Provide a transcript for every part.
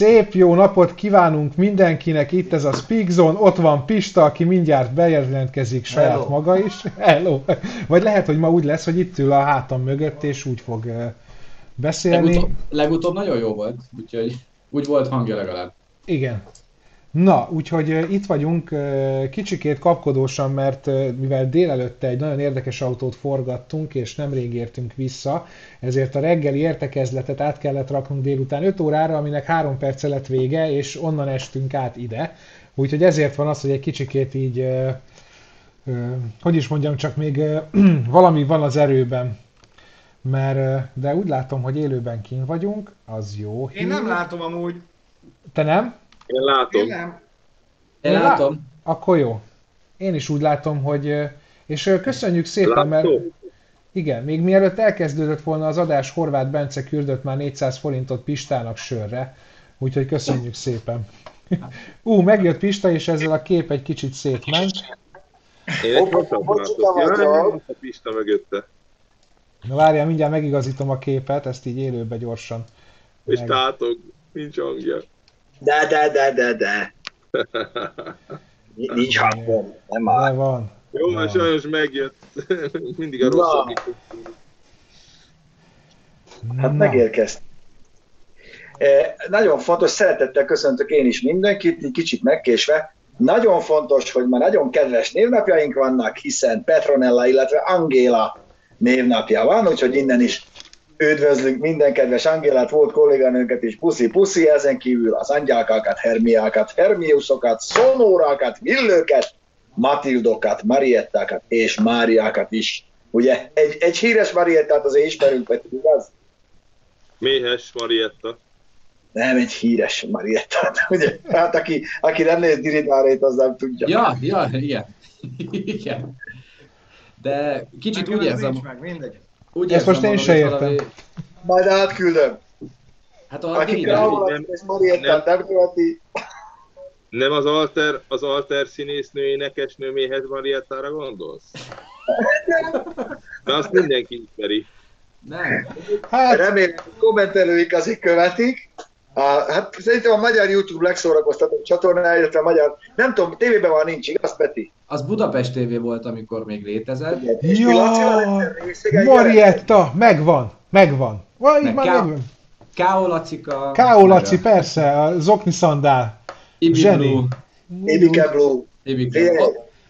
Szép jó napot kívánunk mindenkinek, itt ez a Speak Zone, ott van Pista, aki mindjárt bejelentkezik saját Hello. maga is. Hello! Vagy lehet, hogy ma úgy lesz, hogy itt ül a hátam mögött, és úgy fog beszélni. Legutóbb, legutóbb nagyon jó volt, úgyhogy úgy volt hangja legalább. Igen. Na, úgyhogy itt vagyunk kicsikét kapkodósan, mert mivel délelőtte egy nagyon érdekes autót forgattunk, és nemrég értünk vissza, ezért a reggeli értekezletet át kellett raknunk délután 5 órára, aminek 3 perce lett vége, és onnan estünk át ide. Úgyhogy ezért van az, hogy egy kicsikét így, hogy is mondjam, csak még valami van az erőben. Mert, de úgy látom, hogy élőben kín vagyunk, az jó. Én nem látom amúgy. Te nem? Én látom. Én nem. Én látom. Akkor jó. Én is úgy látom, hogy... És köszönjük szépen, mert... Igen, még mielőtt elkezdődött volna az adás, Horváth Bence küldött már 400 forintot Pistának sörre, úgyhogy köszönjük szépen. Ú, megjött Pista, és ezzel a kép egy kicsit szétment. Én egy látok. a Pista mögötte. Na várjál, mindjárt megigazítom a képet, ezt így élőbe gyorsan. És meg... tátog, nincs hangja. De, de, de, de, de. Nincs hangom, nem áll. van. Jó, mert sajnos megjött. Mindig a rossz Hát megérkezt. Eh, nagyon fontos, szeretettel köszöntök én is mindenkit, kicsit megkésve. Nagyon fontos, hogy ma nagyon kedves névnapjaink vannak, hiszen Petronella, illetve Angéla névnapja van, úgyhogy innen is Üdvözlünk minden kedves Angélát, volt kolléganőnket is, puszi-puszi, ezen kívül az angyálkákat, hermiákat, hermiusokat, szonórákat, villőket, Matildokat, Mariettákat és Máriákat is. Ugye egy, egy híres Mariettát azért ismerünk, vagy igaz? Méhes Marietta. Nem, egy híres Marietta. Ugye? Hát aki, aki nem néz Diridárét, az nem tudja. Ja, ja, igen. igen. De kicsit úgy érzem... Meg, mindegy. Úgy Ezt most én se értem. Valami... Majd átküldöm. Hát a Aki nem, és Mariettát nem követi. Nem az alter, az alter színésznő énekesnő méhez Mariettára gondolsz? De azt mindenki ismeri. Nem. Hát... Remélem, kommentelőik azért követik. A, hát szerintem a magyar YouTube legszórakoztatóbb csatornája, illetve a magyar, nem tudom, tévében van nincs, igaz Peti? Az Budapest TV volt, amikor még létezett. Jaj, Marietta, megvan, megvan. Vaj, már Ká- megvan. K.O. Lacika. K.O. Laci, persze, a Zokni Szandál. Ibi Blue. Ibike Blue. Ibike.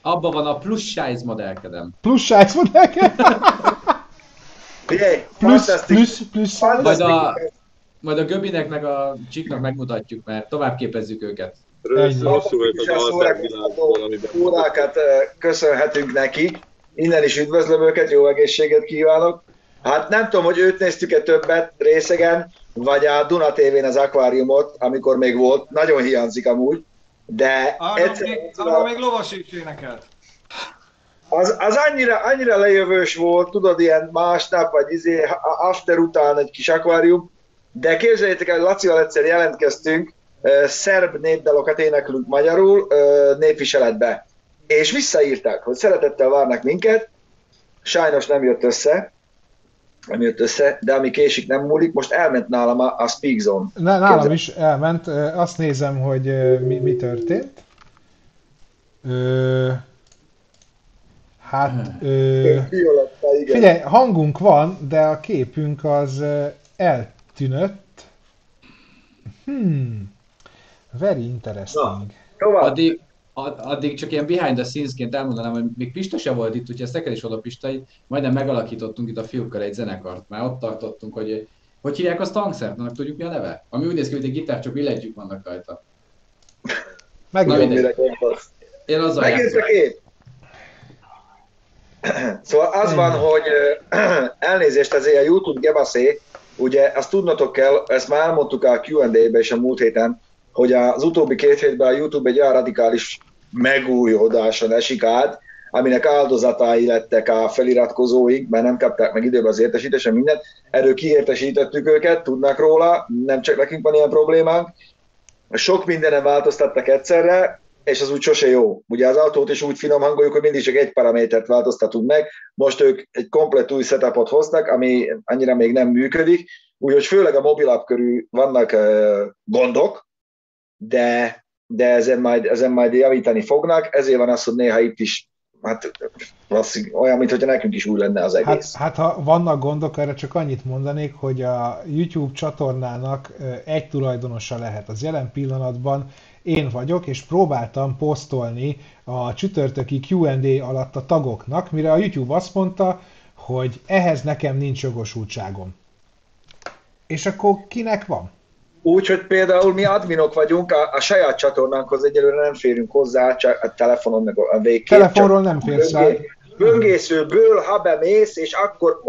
Abba van a plus size modellkedem. Plus size modellkedem? Figyelj, plusz, plusz, plusz, Majd a, majd a Göbinek meg a Csiknak megmutatjuk, mert tovább képezzük őket. Órákat köszönhetünk nekik. Innen is üdvözlöm őket, jó egészséget kívánok. Hát nem tudom, hogy őt néztük-e többet részegen, vagy a Duna tv az akváriumot, amikor még volt. Nagyon hiányzik amúgy. De arra, egyszer, még, arra még lovas is énekelt. Az, az annyira, annyira lejövős volt, tudod, ilyen másnap, vagy izé, after után egy kis akvárium, de képzeljétek el, Lacival egyszer jelentkeztünk, szerb népdalokat éneklünk magyarul népviseletbe. És visszaírták, hogy szeretettel várnak minket, sajnos nem jött össze, nem jött össze, de ami késik nem múlik, most elment nálam a, a Speak Zone. Ne, nálam Képzel... is elment, azt nézem, hogy mi, mi történt. Ö, hát, ö, figyelj, hangunk van, de a képünk az eltűnött. Hmm. Very interesting. Na, addig, addig csak ilyen behind the scenes-ként elmondanám, hogy még Pista se volt itt, úgyhogy ezt neked is oda Pista, majdnem megalakítottunk itt a fiúkkal egy zenekart. Már ott tartottunk, hogy hogy hívják azt hangszert, annak tudjuk mi a neve? Ami úgy néz ki, hogy egy gitár, csak billentyűk vannak rajta. Megvan, mire Én azzal Megint a kép. Szóval az van, hogy elnézést ezért a YouTube gebaszé, ugye azt tudnotok kell, ezt már elmondtuk a Q&A-be is a múlt héten, hogy az utóbbi két hétben a YouTube egy olyan radikális megújódáson esik át, aminek áldozatai lettek a feliratkozóik, mert nem kapták meg időben az értesítésen mindent. Erről kiértesítettük őket, tudnak róla, nem csak nekünk van ilyen problémánk. Sok mindenen változtattak egyszerre, és az úgy sose jó. Ugye az autót is úgy finom hangoljuk, hogy mindig csak egy paramétert változtatunk meg. Most ők egy komplet új setupot hoztak, ami annyira még nem működik, úgyhogy főleg a mobilapp körül vannak uh, gondok, de, de ezen, majd, ezen majd javítani fognak, ezért van az, hogy néha itt is hát olyan, mintha nekünk is új lenne az egész. Hát, hát ha vannak gondok, erre csak annyit mondanék, hogy a YouTube csatornának egy tulajdonosa lehet. Az jelen pillanatban én vagyok, és próbáltam posztolni a csütörtöki Q&A alatt a tagoknak, mire a YouTube azt mondta, hogy ehhez nekem nincs jogosultságom. És akkor kinek van? Úgy, hogy például mi adminok vagyunk, a, a saját csatornánkhoz egyelőre nem férünk hozzá, csak a telefonon meg a végkép. Telefonról nem férsz rá. Böngészőből, ha bemész, és akkor...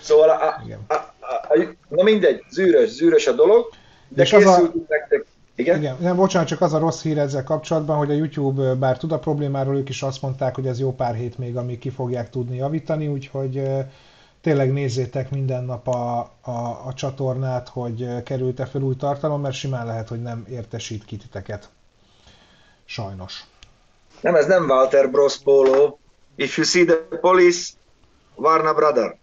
Szóval, a, a, a, a, na mindegy, zűrös, zűrös a dolog, de és az a... nektek. Igen? Igen, nem, bocsánat, csak az a rossz hír ezzel kapcsolatban, hogy a YouTube bár tud a problémáról, ők is azt mondták, hogy ez jó pár hét még, amíg ki fogják tudni javítani, úgyhogy tényleg nézzétek minden nap a, a, a csatornát, hogy került-e fel új tartalom, mert simán lehet, hogy nem értesít ki titeket. Sajnos. Nem, ez nem Walter Bros polo. If you see the police, Warner brother.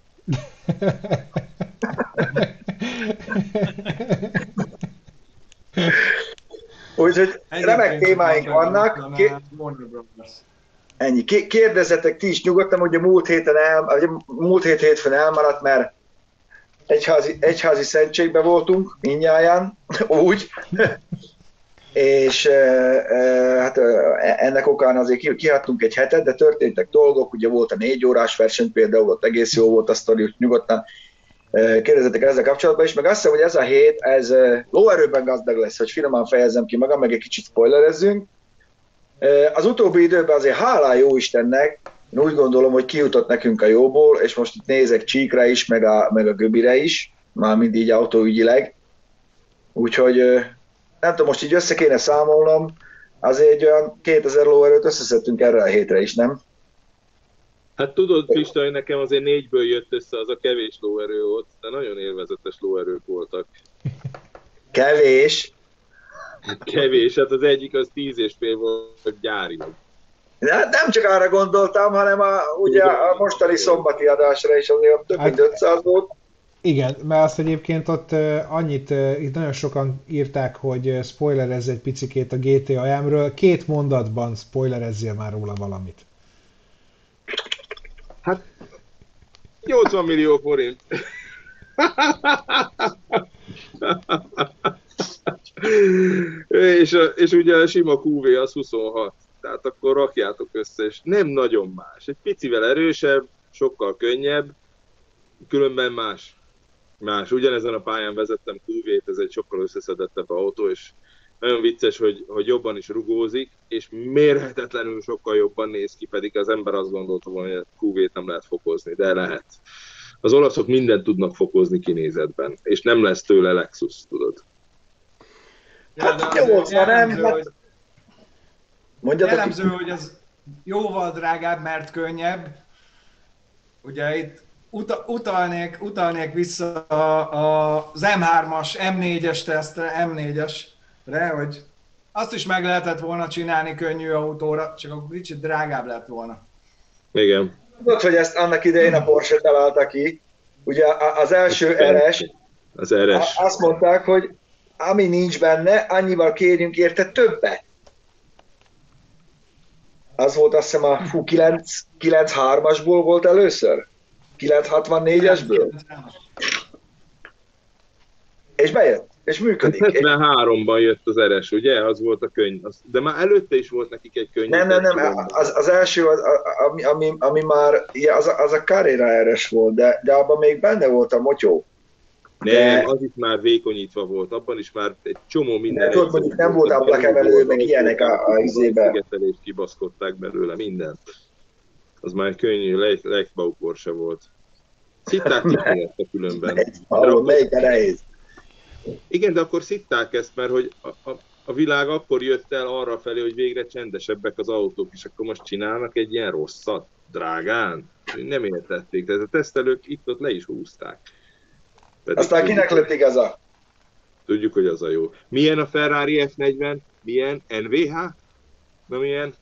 Úgyhogy remek témáink vannak. Ennyi. Kérdezzetek ti is nyugodtan, hogy a múlt héten el, a múlt hét hétfőn elmaradt, mert egyházi, egyházi szentségben voltunk, mindnyáján, úgy, és e, e, hát ennek okán azért kihattunk egy hetet, de történtek dolgok, ugye volt a négy órás verseny például, ott egész jó volt a sztori, nyugodtan kérdezzetek ezzel kapcsolatban is, meg azt hiszem, hogy ez a hét, ez lóerőben gazdag lesz, hogy finoman fejezem ki magam, meg egy kicsit spoilerezzünk, az utóbbi időben azért hálá jó Istennek, én úgy gondolom, hogy kijutott nekünk a jóból, és most itt nézek Csíkra is, meg a, meg a Göbire is, mármint így autóügyileg. Úgyhogy nem tudom, most így össze kéne számolnom, azért egy olyan 2000 lóerőt összeszedtünk erre a hétre is, nem? Hát tudod, Pista, hogy nekem azért négyből jött össze az a kevés lóerő volt, de nagyon élvezetes lóerők voltak. Kevés? Kevés, hát az egyik az tíz és fél volt gyárilag. Hát nem csak arra gondoltam, hanem a, ugye a mostani szombati adásra is azért több mint 500 hát- volt. Igen, mert azt egyébként ott annyit, itt nagyon sokan írták, hogy spoilerezz egy picikét a GTA M-ről. Két mondatban spoilerezzél már róla valamit. 80 millió forint. és, és ugye a sima QV az 26, tehát akkor rakjátok össze, és nem nagyon más. Egy picivel erősebb, sokkal könnyebb, különben más. Más. Ugyanezen a pályán vezettem QV-t, ez egy sokkal összeszedettebb autó, és nagyon vicces, hogy, hogy jobban is rugózik, és mérhetetlenül sokkal jobban néz ki, pedig az ember azt gondolta volna, hogy a QV-t nem lehet fokozni, de lehet. Az olaszok mindent tudnak fokozni kinézetben, és nem lesz tőle Lexus, tudod. Hát ja, 80, nem? Hát... Hogy... Mondjatok jellemző, hogy ez jóval drágább, mert könnyebb. Ugye itt uta, utalnék, utalnék vissza a, a, az M3-as, M4-es tesztre, M4-esre, hogy azt is meg lehetett volna csinálni könnyű autóra, csak akkor kicsit drágább lett volna. Igen. Tudod, hogy ezt annak idején a Porsche találta ki. Ugye az első RS, az RS. azt mondták, hogy ami nincs benne, annyival kérjünk érte többet. Az volt azt hiszem a fú, 9, 93-asból volt először? 964-esből? És bejött, és működik. 73-ban hát jött az eres, ugye? Az volt a könyv. De már előtte is volt nekik egy könyv. Nem, nem, nem. Az, az első, az, ami, ami, ami már, az, a, az a Carrera eres volt, de, de abban még benne volt a motyó. Nem, az is már vékonyítva volt, abban is már egy csomó minden. Tudod, mondjuk nem volt ablakemelő, meg ilyenek a, a izébe. Szigetelést kibaszkodták belőle, mindent. Az már könnyű, Leichbaukor se volt. Szitták a különben. Ahol melyik nehéz. Igen, de akkor szitták ezt, mert hogy a, a, a világ akkor jött el arra felé, hogy végre csendesebbek az autók, és akkor most csinálnak egy ilyen rosszat, drágán. Nem értették, tehát a tesztelők itt-ott le is húzták. Pedig Aztán kinek lett igaza? Tudjuk, hogy az a jó. Milyen a Ferrari F40? Milyen? NVH? Na milyen?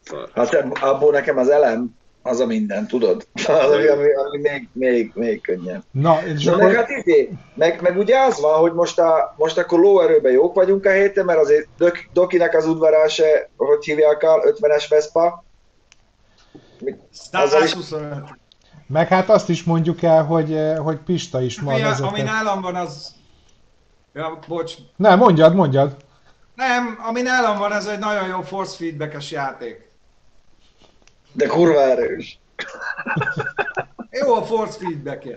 Szar. Hát abból nekem az elem, az a minden, tudod? Az, ami, ami, ami még, még, még könnyebb. Na, és Na, akkor... meg, hát izé, meg, meg, ugye az van, hogy most, a, most akkor lóerőben jók vagyunk a héten, mert azért Dok, Dokinek az udvarán se, hogy hívják a 50-es Vespa. Azzal is... 125. Meg hát azt is mondjuk el, hogy, hogy Pista is ma Fia, Ami nálam van, az... Ja, bocs. Nem, mondjad, mondjad. Nem, ami nálam van, ez egy nagyon jó force feedbackes játék. De kurva erős. jó a force feedback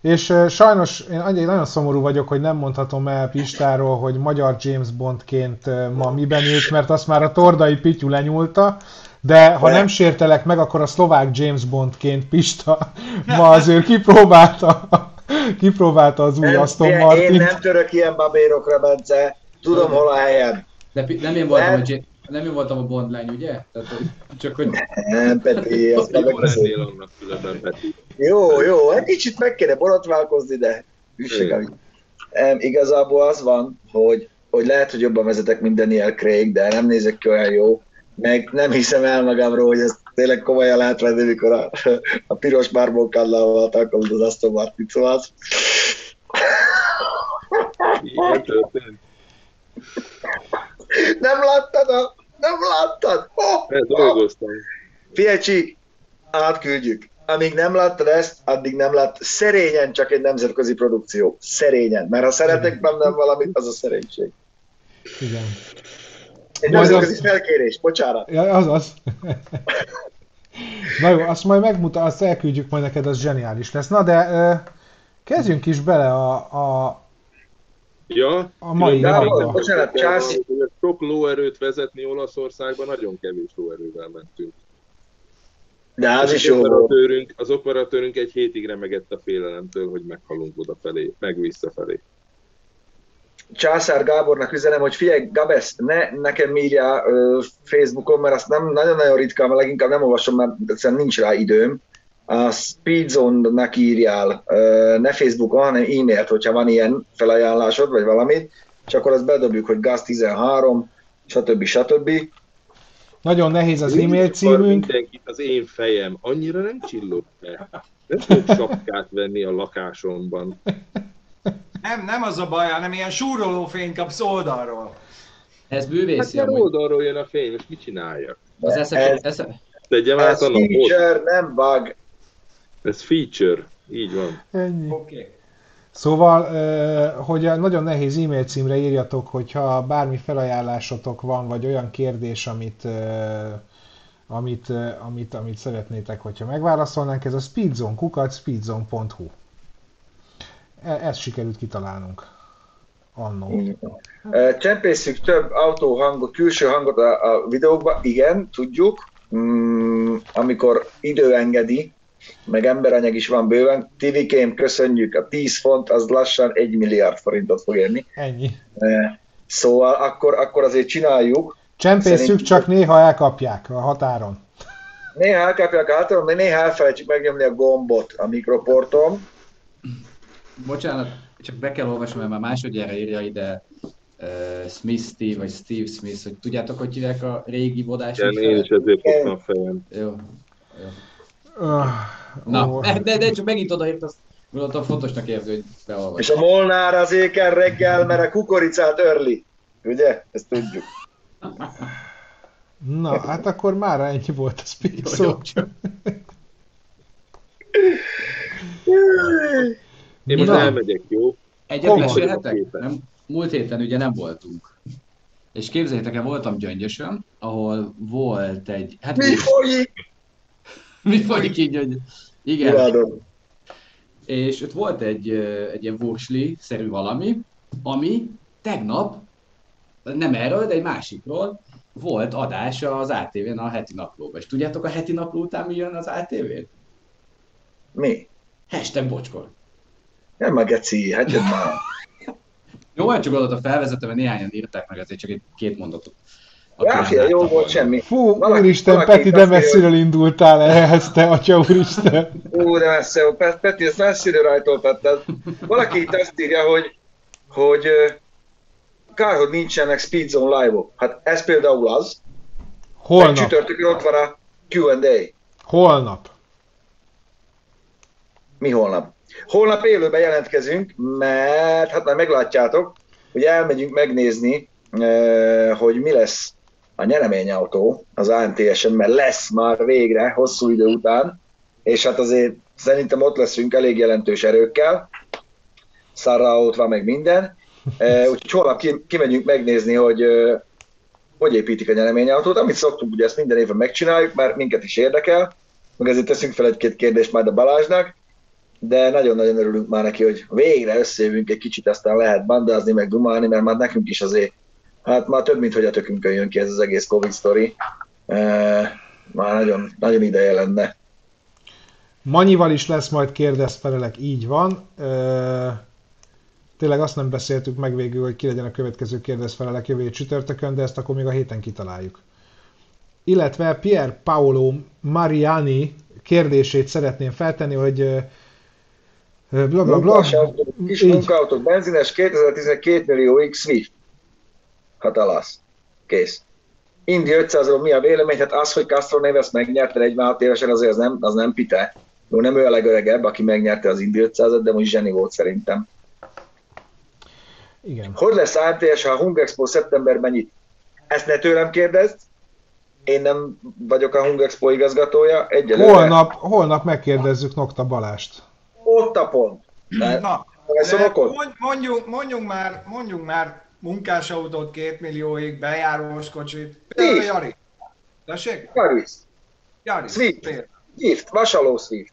És uh, sajnos én annyi nagyon szomorú vagyok, hogy nem mondhatom el Pistáról, hogy magyar James Bondként uh, ma miben ült, mert azt már a tordai Pityu lenyúlta, de ha nem sértelek meg, akkor a szlovák James Bondként Pista ma azért kipróbálta, kipróbálta az új Aston Martin. Én nem török ilyen babérokra, Bence. Tudom, hol a helyem. De nem én voltam, nem. Nem én voltam a Bond lány, ugye? Tehát, csak hogy... Nem, Peti, azt nem lennél annak különben, Peti. Jó, jó, egy kicsit meg kéne borotválkozni, de hüsség, um, igazából az van, hogy, hogy lehet, hogy jobban vezetek, mint Daniel Craig, de nem nézek ki olyan jó, meg nem hiszem el magamról, hogy ez tényleg komolyan lehet venni, mikor a, a piros bárbókállal alkalmaz az Aston Martin, szóval az... Történt. Nem láttad a... Nem láttad? Oh, dolgoztam. Fiecsi, átküldjük. Amíg nem láttad ezt, addig nem lát. Szerényen csak egy nemzetközi produkció. Szerényen. Mert ha szeretek bennem valamit, az a szerénység. Igen. Egy nemzetközi az... felkérés, bocsánat. Ja, az az. Na jó, azt majd megmutat, azt elküldjük majd neked, az zseniális lesz. Na de kezdjünk is bele a, a Ja, a mai napban. Bocsánat. Sok lóerőt vezetni Olaszországban, nagyon kevés lóerővel mentünk. De az, az is jó operatőrünk, Az operatőrünk egy hétig remegett a félelemtől, hogy meghalunk odafelé, meg visszafelé. Császár Gábornak üzenem, hogy figyelj, Gabesz, ne nekem írja Facebookon, mert azt nem nagyon-nagyon ritkán, mert leginkább nem olvasom, mert egyszerűen nincs rá időm. A Speedzone-nak írjál, ne Facebookon, hanem e-mailt, hogyha van ilyen felajánlásod, vagy valamit, és akkor azt bedobjuk, hogy GAZ13, stb. stb. Nagyon nehéz az e-mail címünk. Mindenkit az én fejem, annyira nem csillog be. Nem tudok sapkát venni a lakásomban. Nem, nem az a baj, hanem ilyen súroló fény kapsz oldalról. Ez bűvészi hát oldalról jön a fény, és mit csináljak? Az eszek, ez, eszek. Tegyem ez át annak feature, ott. nem bug. Ez feature, így van. Ennyi. Oké. Okay. Szóval, hogy nagyon nehéz e-mail címre írjatok, hogyha bármi felajánlásotok van, vagy olyan kérdés, amit, amit, amit, amit szeretnétek, hogyha megválaszolnánk, ez a speedzone kukat, speedzone.hu. E, ezt sikerült kitalálnunk. Annó. Csempészünk több autóhangot, külső hangot a, a videókba, igen, tudjuk. Mm, amikor idő engedi, meg emberanyag is van bőven. Tivikém, köszönjük, a 10 font az lassan 1 milliárd forintot fog érni. Ennyi. Szóval akkor, akkor azért csináljuk. Csempészük, Szerint... csak néha elkapják a határon. Néha elkapják a határon, de néha elfelejtjük megnyomni a gombot a mikroporton, bocsánat, csak be kell olvasnom, mert már másodjára írja ide uh, Smith Steve, vagy Steve Smith, hogy tudjátok, hogy hívják a régi vodás? Igen, én is ezért fogtam a fejem. Jó. Jó. Na, oh. de, de csak megint odaért, azt gondoltam fontosnak érzi, hogy beolvasom. És a Molnár az éken reggel, mert a kukoricát örli. Ugye? Ezt tudjuk. Na, hát akkor már ennyi volt a speak szó. Én most elmegyek, jó? Egyet mesélhetek? Nem, múlt héten ugye nem voltunk. És képzeljétek el, voltam Gyöngyösön, ahol volt egy... Hát mi folyik? mi folyik így, hogy... Igen. Imádom. És ott volt egy, egy ilyen vursli-szerű valami, ami tegnap, nem erről, de egy másikról, volt adása az ATV-n a heti naplóba. És tudjátok a heti napló után mi jön az ATV-n? Mi? Hashtag bocskor. Nem a geci, hát jön már. Jó, olyan csak a felvezető, mert néhányan írták meg, ezért csak egy két mondatot. Ja, jó volt semmi. Fú, valaki, úristen, valaki Peti, de messziről indultál ehhez, te atya úristen. Ú, de messze, Peti, ezt messziről rajtoltattad. Valaki itt azt írja, hogy hogy kár, hogy nincsenek Speed Zone live-ok. Hát ez például az. Holnap. Csütörtökön ott van a Q&A. Holnap. Mi holnap? Holnap élőben jelentkezünk, mert hát már meglátjátok, hogy elmegyünk megnézni, hogy mi lesz a nyereményautó az AMTS-en, mert lesz már végre, hosszú idő után, és hát azért szerintem ott leszünk elég jelentős erőkkel, Szarra ott van meg minden, úgyhogy holnap kimegyünk megnézni, hogy hogy építik a nyereményautót, amit szoktunk, ugye ezt minden évben megcsináljuk, mert minket is érdekel, meg ezért teszünk fel egy-két kérdést majd a Balázsnak, de nagyon-nagyon örülünk már neki, hogy végre összejövünk egy kicsit, aztán lehet bandázni, meg dumálni, mert már nekünk is azért, hát már több, mint hogy a tökünkön jön ki ez az egész Covid sztori. Már nagyon, nagyon ideje lenne. Manyival is lesz majd kérdezt felelek, így van. Tényleg azt nem beszéltük meg végül, hogy ki legyen a következő kérdez felelek jövő csütörtökön, de ezt akkor még a héten kitaláljuk. Illetve Pier Paolo Mariani kérdését szeretném feltenni, hogy bla bla bla. Kis munkautók, benzines 2012 millió X Swift. Hát alasz. Kész. Indi 500-ról mi a vélemény? Hát az, hogy Castro Neves megnyerte 46 évesen, azért az nem, az nem pite. Jó, nem ő a legöregebb, aki megnyerte az Indi 500-at, de most zseni volt szerintem. Igen. Hogy lesz AMTS, ha a Hung Expo szeptemberben nyit? Ezt ne tőlem kérdezd, én nem vagyok a Hung Expo igazgatója. Egyelőre... Holnap, holnap megkérdezzük Nokta Balást ott a pont. De, Na, de mondjunk, mondjunk, már, mondjunk már munkásautót két millióig, bejárós kocsit. Például Jari. Tessék? Yaris. Yaris. Swift. Swift. Vasaló Swift.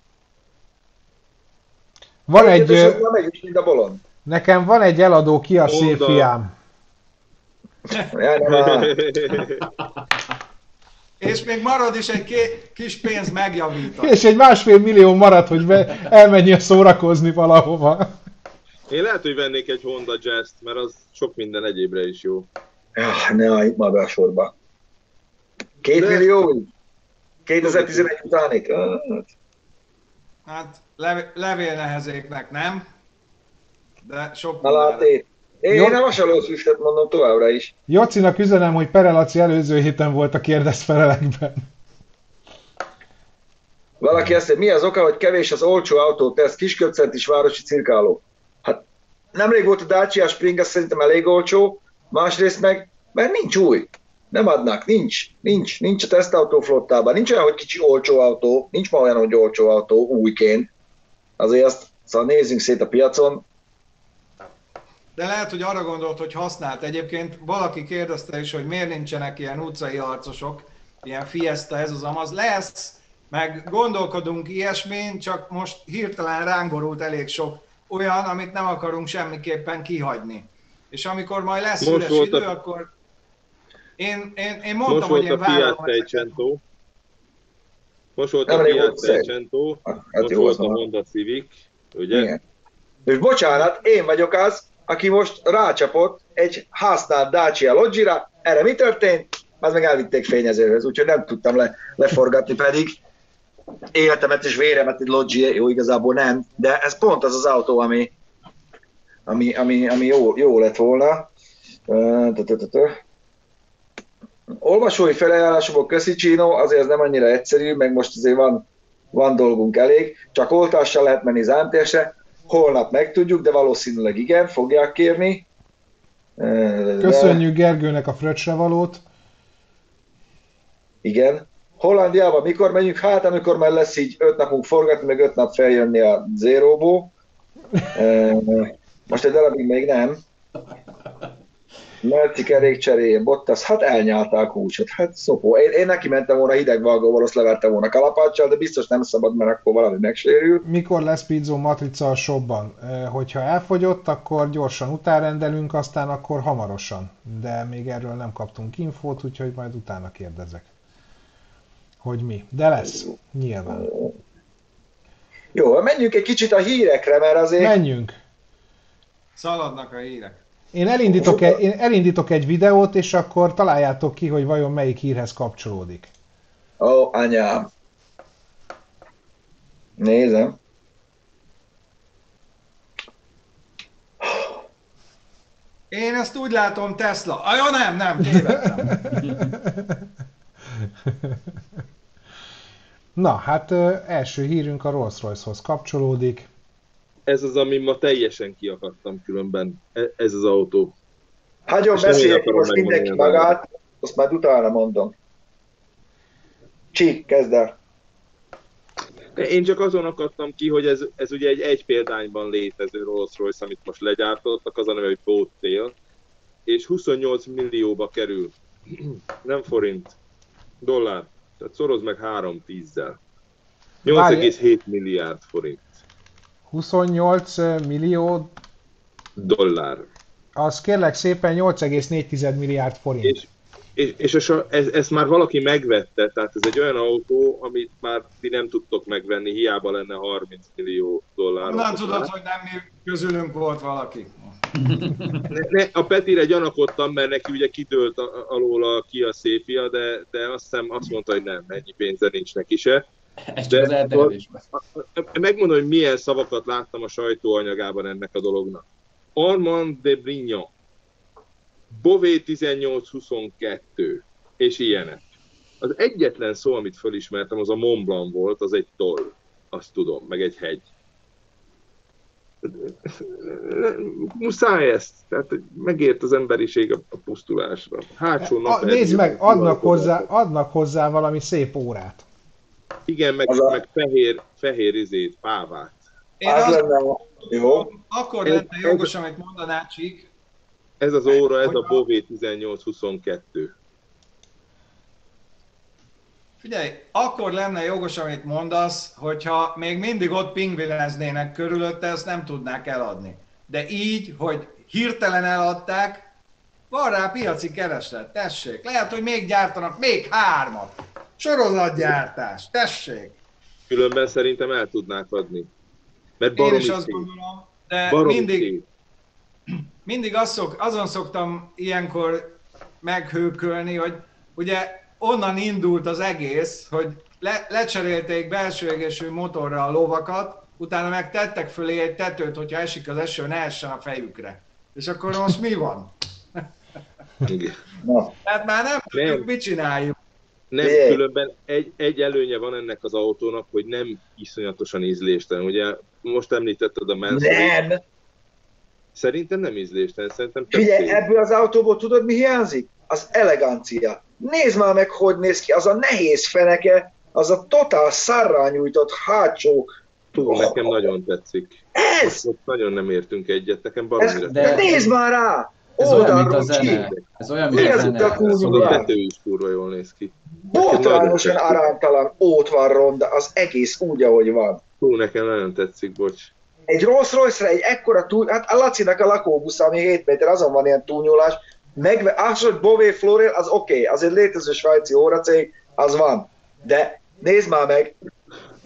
Van egy... egy nem egy mint a bolond. Nekem van egy eladó ki a szép fiám. És még marad is egy ké- kis pénz megjavítani. És egy másfél millió marad, hogy elmenjél szórakozni valahova. Én lehet, hogy vennék egy Honda Jazz-t, mert az sok minden egyébre is jó. Ja, ne állj be a sorba. Két De... millió? 2011 utánig? Hát lev- levél nehezéknek, nem? De sok Na lát, én, Jó. én a vasalószüstet mondom továbbra is. Jocinak üzenem, hogy Perelaci előző héten volt a kérdez felelekben. Valaki mondja, mi az oka, hogy kevés az olcsó autóteszt, kisköpcent is városi cirkáló? Nemrég volt a Dacia Spring, azt szerintem elég olcsó, másrészt meg, mert nincs új. Nem adnak, nincs, nincs, nincs a tesztautó flottában, nincs olyan, hogy kicsi olcsó autó, nincs ma olyan, hogy olcsó autó újként. Azért azt, szóval nézzünk szét a piacon, de lehet, hogy arra gondolt, hogy használt. Egyébként valaki kérdezte is, hogy miért nincsenek ilyen utcai harcosok, ilyen fiesta, ez az amaz. Lesz, meg gondolkodunk ilyesmin, csak most hirtelen rángorult elég sok olyan, amit nem akarunk semmiképpen kihagyni. És amikor majd lesz most üres idő, a... akkor én, én, én mondtam, most hogy én várom. Most volt a Fiat Seicento, hát most volt a Honda Civic, ugye? Igen. És bocsánat, én vagyok az, aki most rácsapott egy használt Dacia Logira, erre mi történt? Az meg elvitték fényezőhöz, úgyhogy nem tudtam le, leforgatni, pedig életemet és véremet egy Logia, jó, igazából nem, de ez pont az az autó, ami, ami, ami, ami jó, jó lett volna. Olvasói felajánlásokból köszi Csino, azért ez nem annyira egyszerű, meg most azért van, van dolgunk elég, csak oltással lehet menni zámtésre, Holnap megtudjuk, de valószínűleg igen, fogják kérni. Köszönjük Gergőnek a fröccsre valót. Igen. Hollandiában mikor megyünk? Hát, amikor már lesz így öt napunk forgatni, meg öt nap feljönni a zéróból. Most egy darabig még nem. Kerék cseréje, Bottas, hát elnyálták kulcsot, hát szopó. Én, én neki mentem volna hidegvalgóval, azt levertem volna kalapáccsal, de biztos nem szabad, mert akkor valami megsérül. Mikor lesz Pizzo matrica a shopban? Hogyha elfogyott, akkor gyorsan utárendelünk, aztán akkor hamarosan. De még erről nem kaptunk infót, úgyhogy majd utána kérdezek. Hogy mi. De lesz, nyilván. Jó, menjünk egy kicsit a hírekre, mert azért... Menjünk. Szaladnak a hírek. Én elindítok, egy, én elindítok egy videót, és akkor találjátok ki, hogy vajon melyik hírhez kapcsolódik. Ó, anyám. Nézem. Én ezt úgy látom, Tesla. Jó, nem, nem, tévedtem. Na, hát első hírünk a Rolls-Royce-hoz kapcsolódik. Ez az, ami ma teljesen kiakadtam különben. E- ez az autó. Hagyom beszéljek most mindenki magát, azt már utána mondom. Csík, kezd el. Én csak azon akadtam ki, hogy ez, ez ugye egy egy példányban létező Rolls-Royce, amit most legyártottak, az a neve, hogy Boattail, és 28 millióba kerül. Nem forint, dollár. Tehát szoroz meg 3 tízzel. 8,7 milliárd forint. 28 millió dollár. Az kérlek szépen 8,4 milliárd forint. És, és, és ez, ezt már valaki megvette, tehát ez egy olyan autó, amit már ti nem tudtok megvenni, hiába lenne 30 millió dollár. Nem tudod, hogy nem mi közülünk volt valaki. Ne, ne, a Petire gyanakodtam, mert neki ugye kidőlt alól ki a széfia, de, de azt hiszem azt mondta, hogy nem, ennyi pénze nincs neki se. Ez csak de, Megmondom, hogy milyen szavakat láttam a sajtóanyagában ennek a dolognak. Armand de Brignon, Bové 1822, és ilyenek. Az egyetlen szó, amit fölismertem, az a Mont Blanc volt, az egy toll, azt tudom, meg egy hegy. Muszáj ezt, tehát megért az emberiség a pusztulásra. Hátsó nap Nézd meg, adnak hozzá, adnak hozzá valami szép órát. Igen, meg, a... meg fehér, fehér izét, pávát. Én az, lenne, jó. Akkor lenne jogos, amit mondaná Csík. Ez az óra, ez a Bové 1822. Figyelj, akkor lenne jogos, amit mondasz, hogyha még mindig ott pingvineznének körülötte, ezt nem tudnák eladni. De így, hogy hirtelen eladták, van rá piaci kereslet, tessék. Lehet, hogy még gyártanak még hármat. Sorozatgyártás, tessék. Különben szerintem el tudnák adni. Mert Én is azt gondolom, de mindig, mindig azt szok, azon szoktam ilyenkor meghőkölni, hogy ugye onnan indult az egész, hogy le, lecserélték belső égésű motorra a lovakat, utána meg tettek fölé egy tetőt, hogyha esik az eső, ne essen a fejükre. És akkor most mi van? Tehát már nem tudjuk, mit csináljuk. Nem, különben egy, egy előnye van ennek az autónak, hogy nem iszonyatosan ízléstelen. Ugye most említetted a Mercedes. Nem! Szerintem nem ízléstelen, szerintem Figyelj, ebből az autóból tudod mi hiányzik? Az elegancia. Nézd már meg, hogy néz ki, az a nehéz feneke, az a totál szarrá nyújtott hátsó. Tudom, oh. nekem nagyon tetszik. Ez! Most nagyon nem értünk egyet, nekem baromira. De... Nézd már rá! Ez olyan, mint a zene. Ez olyan, mint a zene. A tető is kurva jól néz ki. Botrányosan aránytalan, ott van ronda, az egész úgy, ahogy van. Hú, nekem nagyon tetszik, bocs. Egy Rolls royce egy ekkora túl, hát a Lacinak a lakóbusz, ami 7 méter, azon van ilyen túlnyúlás, meg, az, hogy Bové Florel, az oké, okay, az egy létező svájci óracég, az van. De nézd már meg,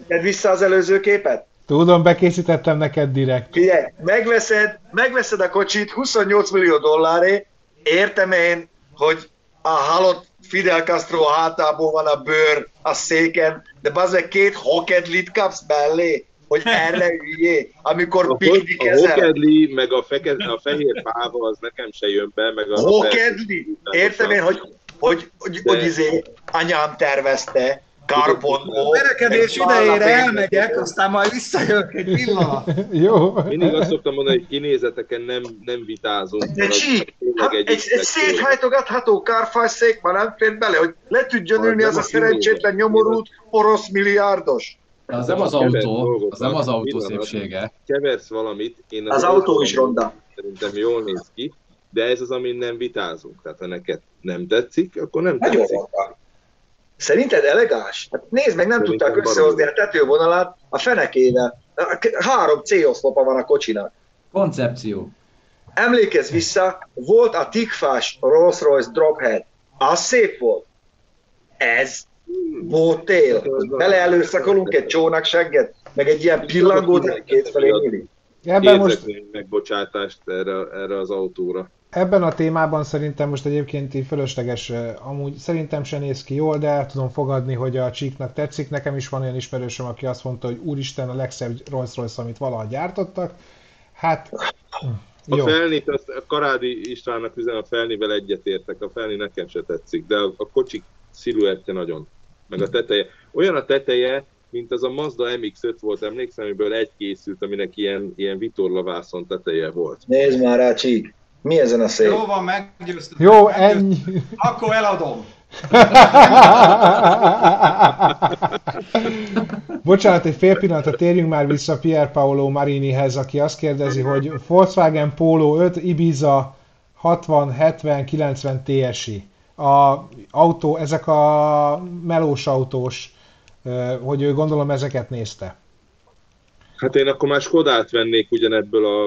tedd vissza az előző képet. Tudom, bekészítettem neked direkt. Figyelj, megveszed, megveszed a kocsit 28 millió dolláré, értem én, hogy a halott Fidel Castro hátából van a bőr a széken, de bazeg két hokedlit kapsz mellé, hogy erre üljé, amikor a piknikezel. A hokedli, meg a, feke, a fehér páva, az nekem se jön be, meg a... Hokedli? Értem én, hogy, hogy, hogy, de... hogy izé anyám tervezte, Karbonó. A verekedés idejére elmegyek, aztán majd visszajövök egy pillanat. Jó. Mindig azt szoktam mondani, hogy kinézeteken nem, nem vitázunk. De csík, hát egy, egy, egy széthajtogatható kárfajszék már nem fér bele, hogy le tudjon ülni az a szerencsétlen nyomorult orosz milliárdos. Az nem az autó, az nem az autó szépsége. Keversz valamit. Én az, az autó is ronda. Szerintem jól néz ki, de ez az, amin nem vitázunk. Tehát ha neked nem tetszik, akkor nem Nagyon tetszik. Ronda. Szerinted elegáns? Hát nézd meg, nem Szerintem tudták összehozni a tetővonalát a fenekével. Három C-oszlopa van a kocsinak. Koncepció. Emlékezz vissza, volt a tikfás Rolls-Royce Drophead. Az szép volt. Ez Bótél. Bele előszakolunk egy csónak segget, meg egy ilyen pillangót kétfelé nyílik. Ebben most... megbocsátást erre, erre az autóra. Ebben a témában szerintem most egyébként így fölösleges, amúgy szerintem se néz ki jól, de el tudom fogadni, hogy a csíknak tetszik. Nekem is van olyan ismerősöm, aki azt mondta, hogy úristen, a legszebb Rolls Royce, amit valaha gyártottak. Hát, A Jó. Felnit, azt a Karádi Istvánnak üzen, a Felnivel egyetértek, a Felni nekem se tetszik, de a, a kocsik sziluettje nagyon, meg a teteje. Olyan a teteje, mint az a Mazda MX-5 volt, emlékszem, amiből egy készült, aminek ilyen, ilyen vitorlavászon teteje volt. Nézd már rá, Csík! Mi ezen a szép? Jó van, meggyőztem. Jó, ennyi. Akkor eladom. Bocsánat, egy fél pillanatra térjünk már vissza Pier Paolo Marinihez, aki azt kérdezi, hogy Volkswagen Polo 5 Ibiza 60, 70, 90 TSI. A autó, ezek a melós autós, hogy ő gondolom ezeket nézte. Hát én akkor már Skodát vennék ugyanebből a,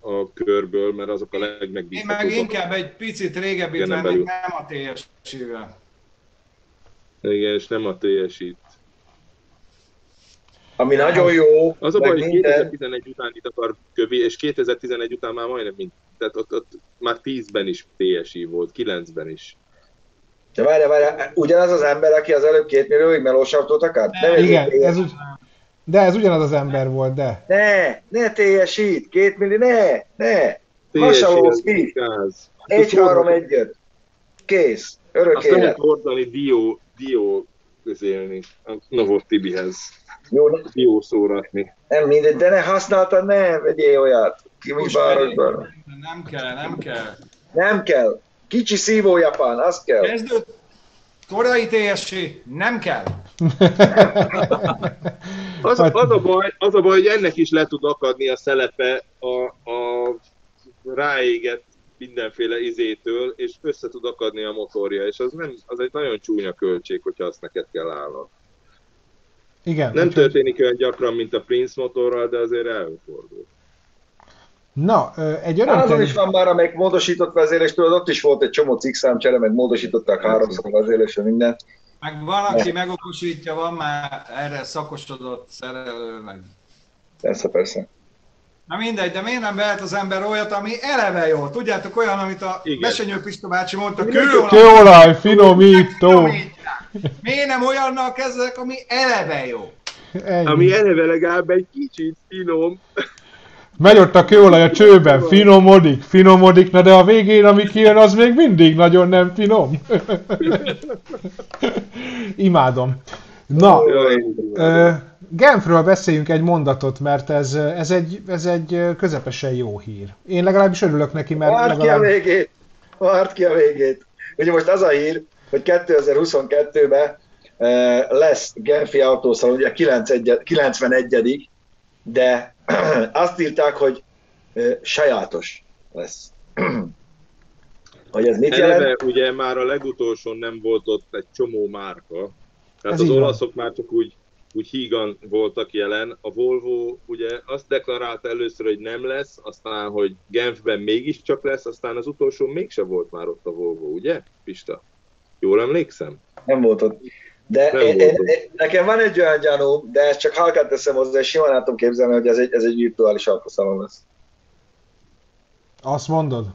a körből, mert azok a legmegbízhatóbbak. Én meg inkább egy picit régebbit vennék, belül. nem a TSI-vel. Igen, és nem a TSI-t. Ami nagyon jó. Az a baj, hogy 2011 után itt akar kövi, és 2011 után már majdnem mint, tehát ott, ott már 10-ben is TSI volt, 9-ben is. De várj, várj, ugyanaz az ember, aki az előbb két millióig melós autót akart? Nem, Igen, ez úgy, de ez ugyanaz az ember volt, de. Ne, ne teljesít, két millió, ne, ne. Hasonló ki. Egy, három, egyet. Kész. Örök Azt élet. nem hordani dió, dió közélni a Novot Tibihez. Jó, ne? Dió szóratni. Nem mindegy, de ne használtad, ne vegyél olyat. Ki mi Nem kell, nem kell. Nem kell. Kicsi szívó japán, az kell. Kezdőd, korai TSC, nem kell. az, az, a baj, az a baj, hogy ennek is le tud akadni a szelepe a, a ráégett mindenféle izétől, és össze tud akadni a motorja, és az, nem, az egy nagyon csúnya költség, hogyha azt neked kell állnod. Igen. Nem történik olyan gyakran, mint a Prince motorral, de azért előfordul. Na, egy örömteli... Azon is van már, amelyik módosított vezérés, tudod, ott is volt egy csomó cikkszámcsere, meg módosították háromszor vezérésre minden. Meg valaki megokosítja, van már erre szakosodott szerelő, meg... Persze, persze. Na mindegy, de miért nem vehet az ember olyat, ami eleve jó? Tudjátok, olyan, amit a Mesenyő Pista bácsi mondta, kőolaj, kőolaj finomító. Miért nem olyannak kezdek, ami eleve jó? Ennyi. Ami eleve legalább egy kicsit finom. Megy ott a kőolaj a csőben, finomodik, finomodik, na de a végén, ami kijön, az még mindig nagyon nem finom. Imádom. Na, uh, Genfről beszéljünk egy mondatot, mert ez, ez, egy, ez egy közepesen jó hír. Én legalábbis örülök neki, mert Várd legalább... ki a végét! Várd ki a végét! Ugye most az a hír, hogy 2022-ben lesz Genfi autószalon, ugye 91. de azt írták, hogy sajátos lesz. hogy ez mit Eleve, jelent? ugye már a legutolsón nem volt ott egy csomó márka, tehát ez az olaszok már csak úgy, úgy hígan voltak jelen. A Volvo ugye azt deklarálta először, hogy nem lesz, aztán, hogy Genfben mégiscsak lesz, aztán az utolsó mégse volt már ott a Volvo, ugye, Pista? Jól emlékszem? Nem volt ott. De én, én, én, nekem van egy olyan gyanú, de ezt csak halkát teszem hozzá, és simán látom képzelni, hogy ez egy, ez egy virtuális autószalon lesz. Azt mondod?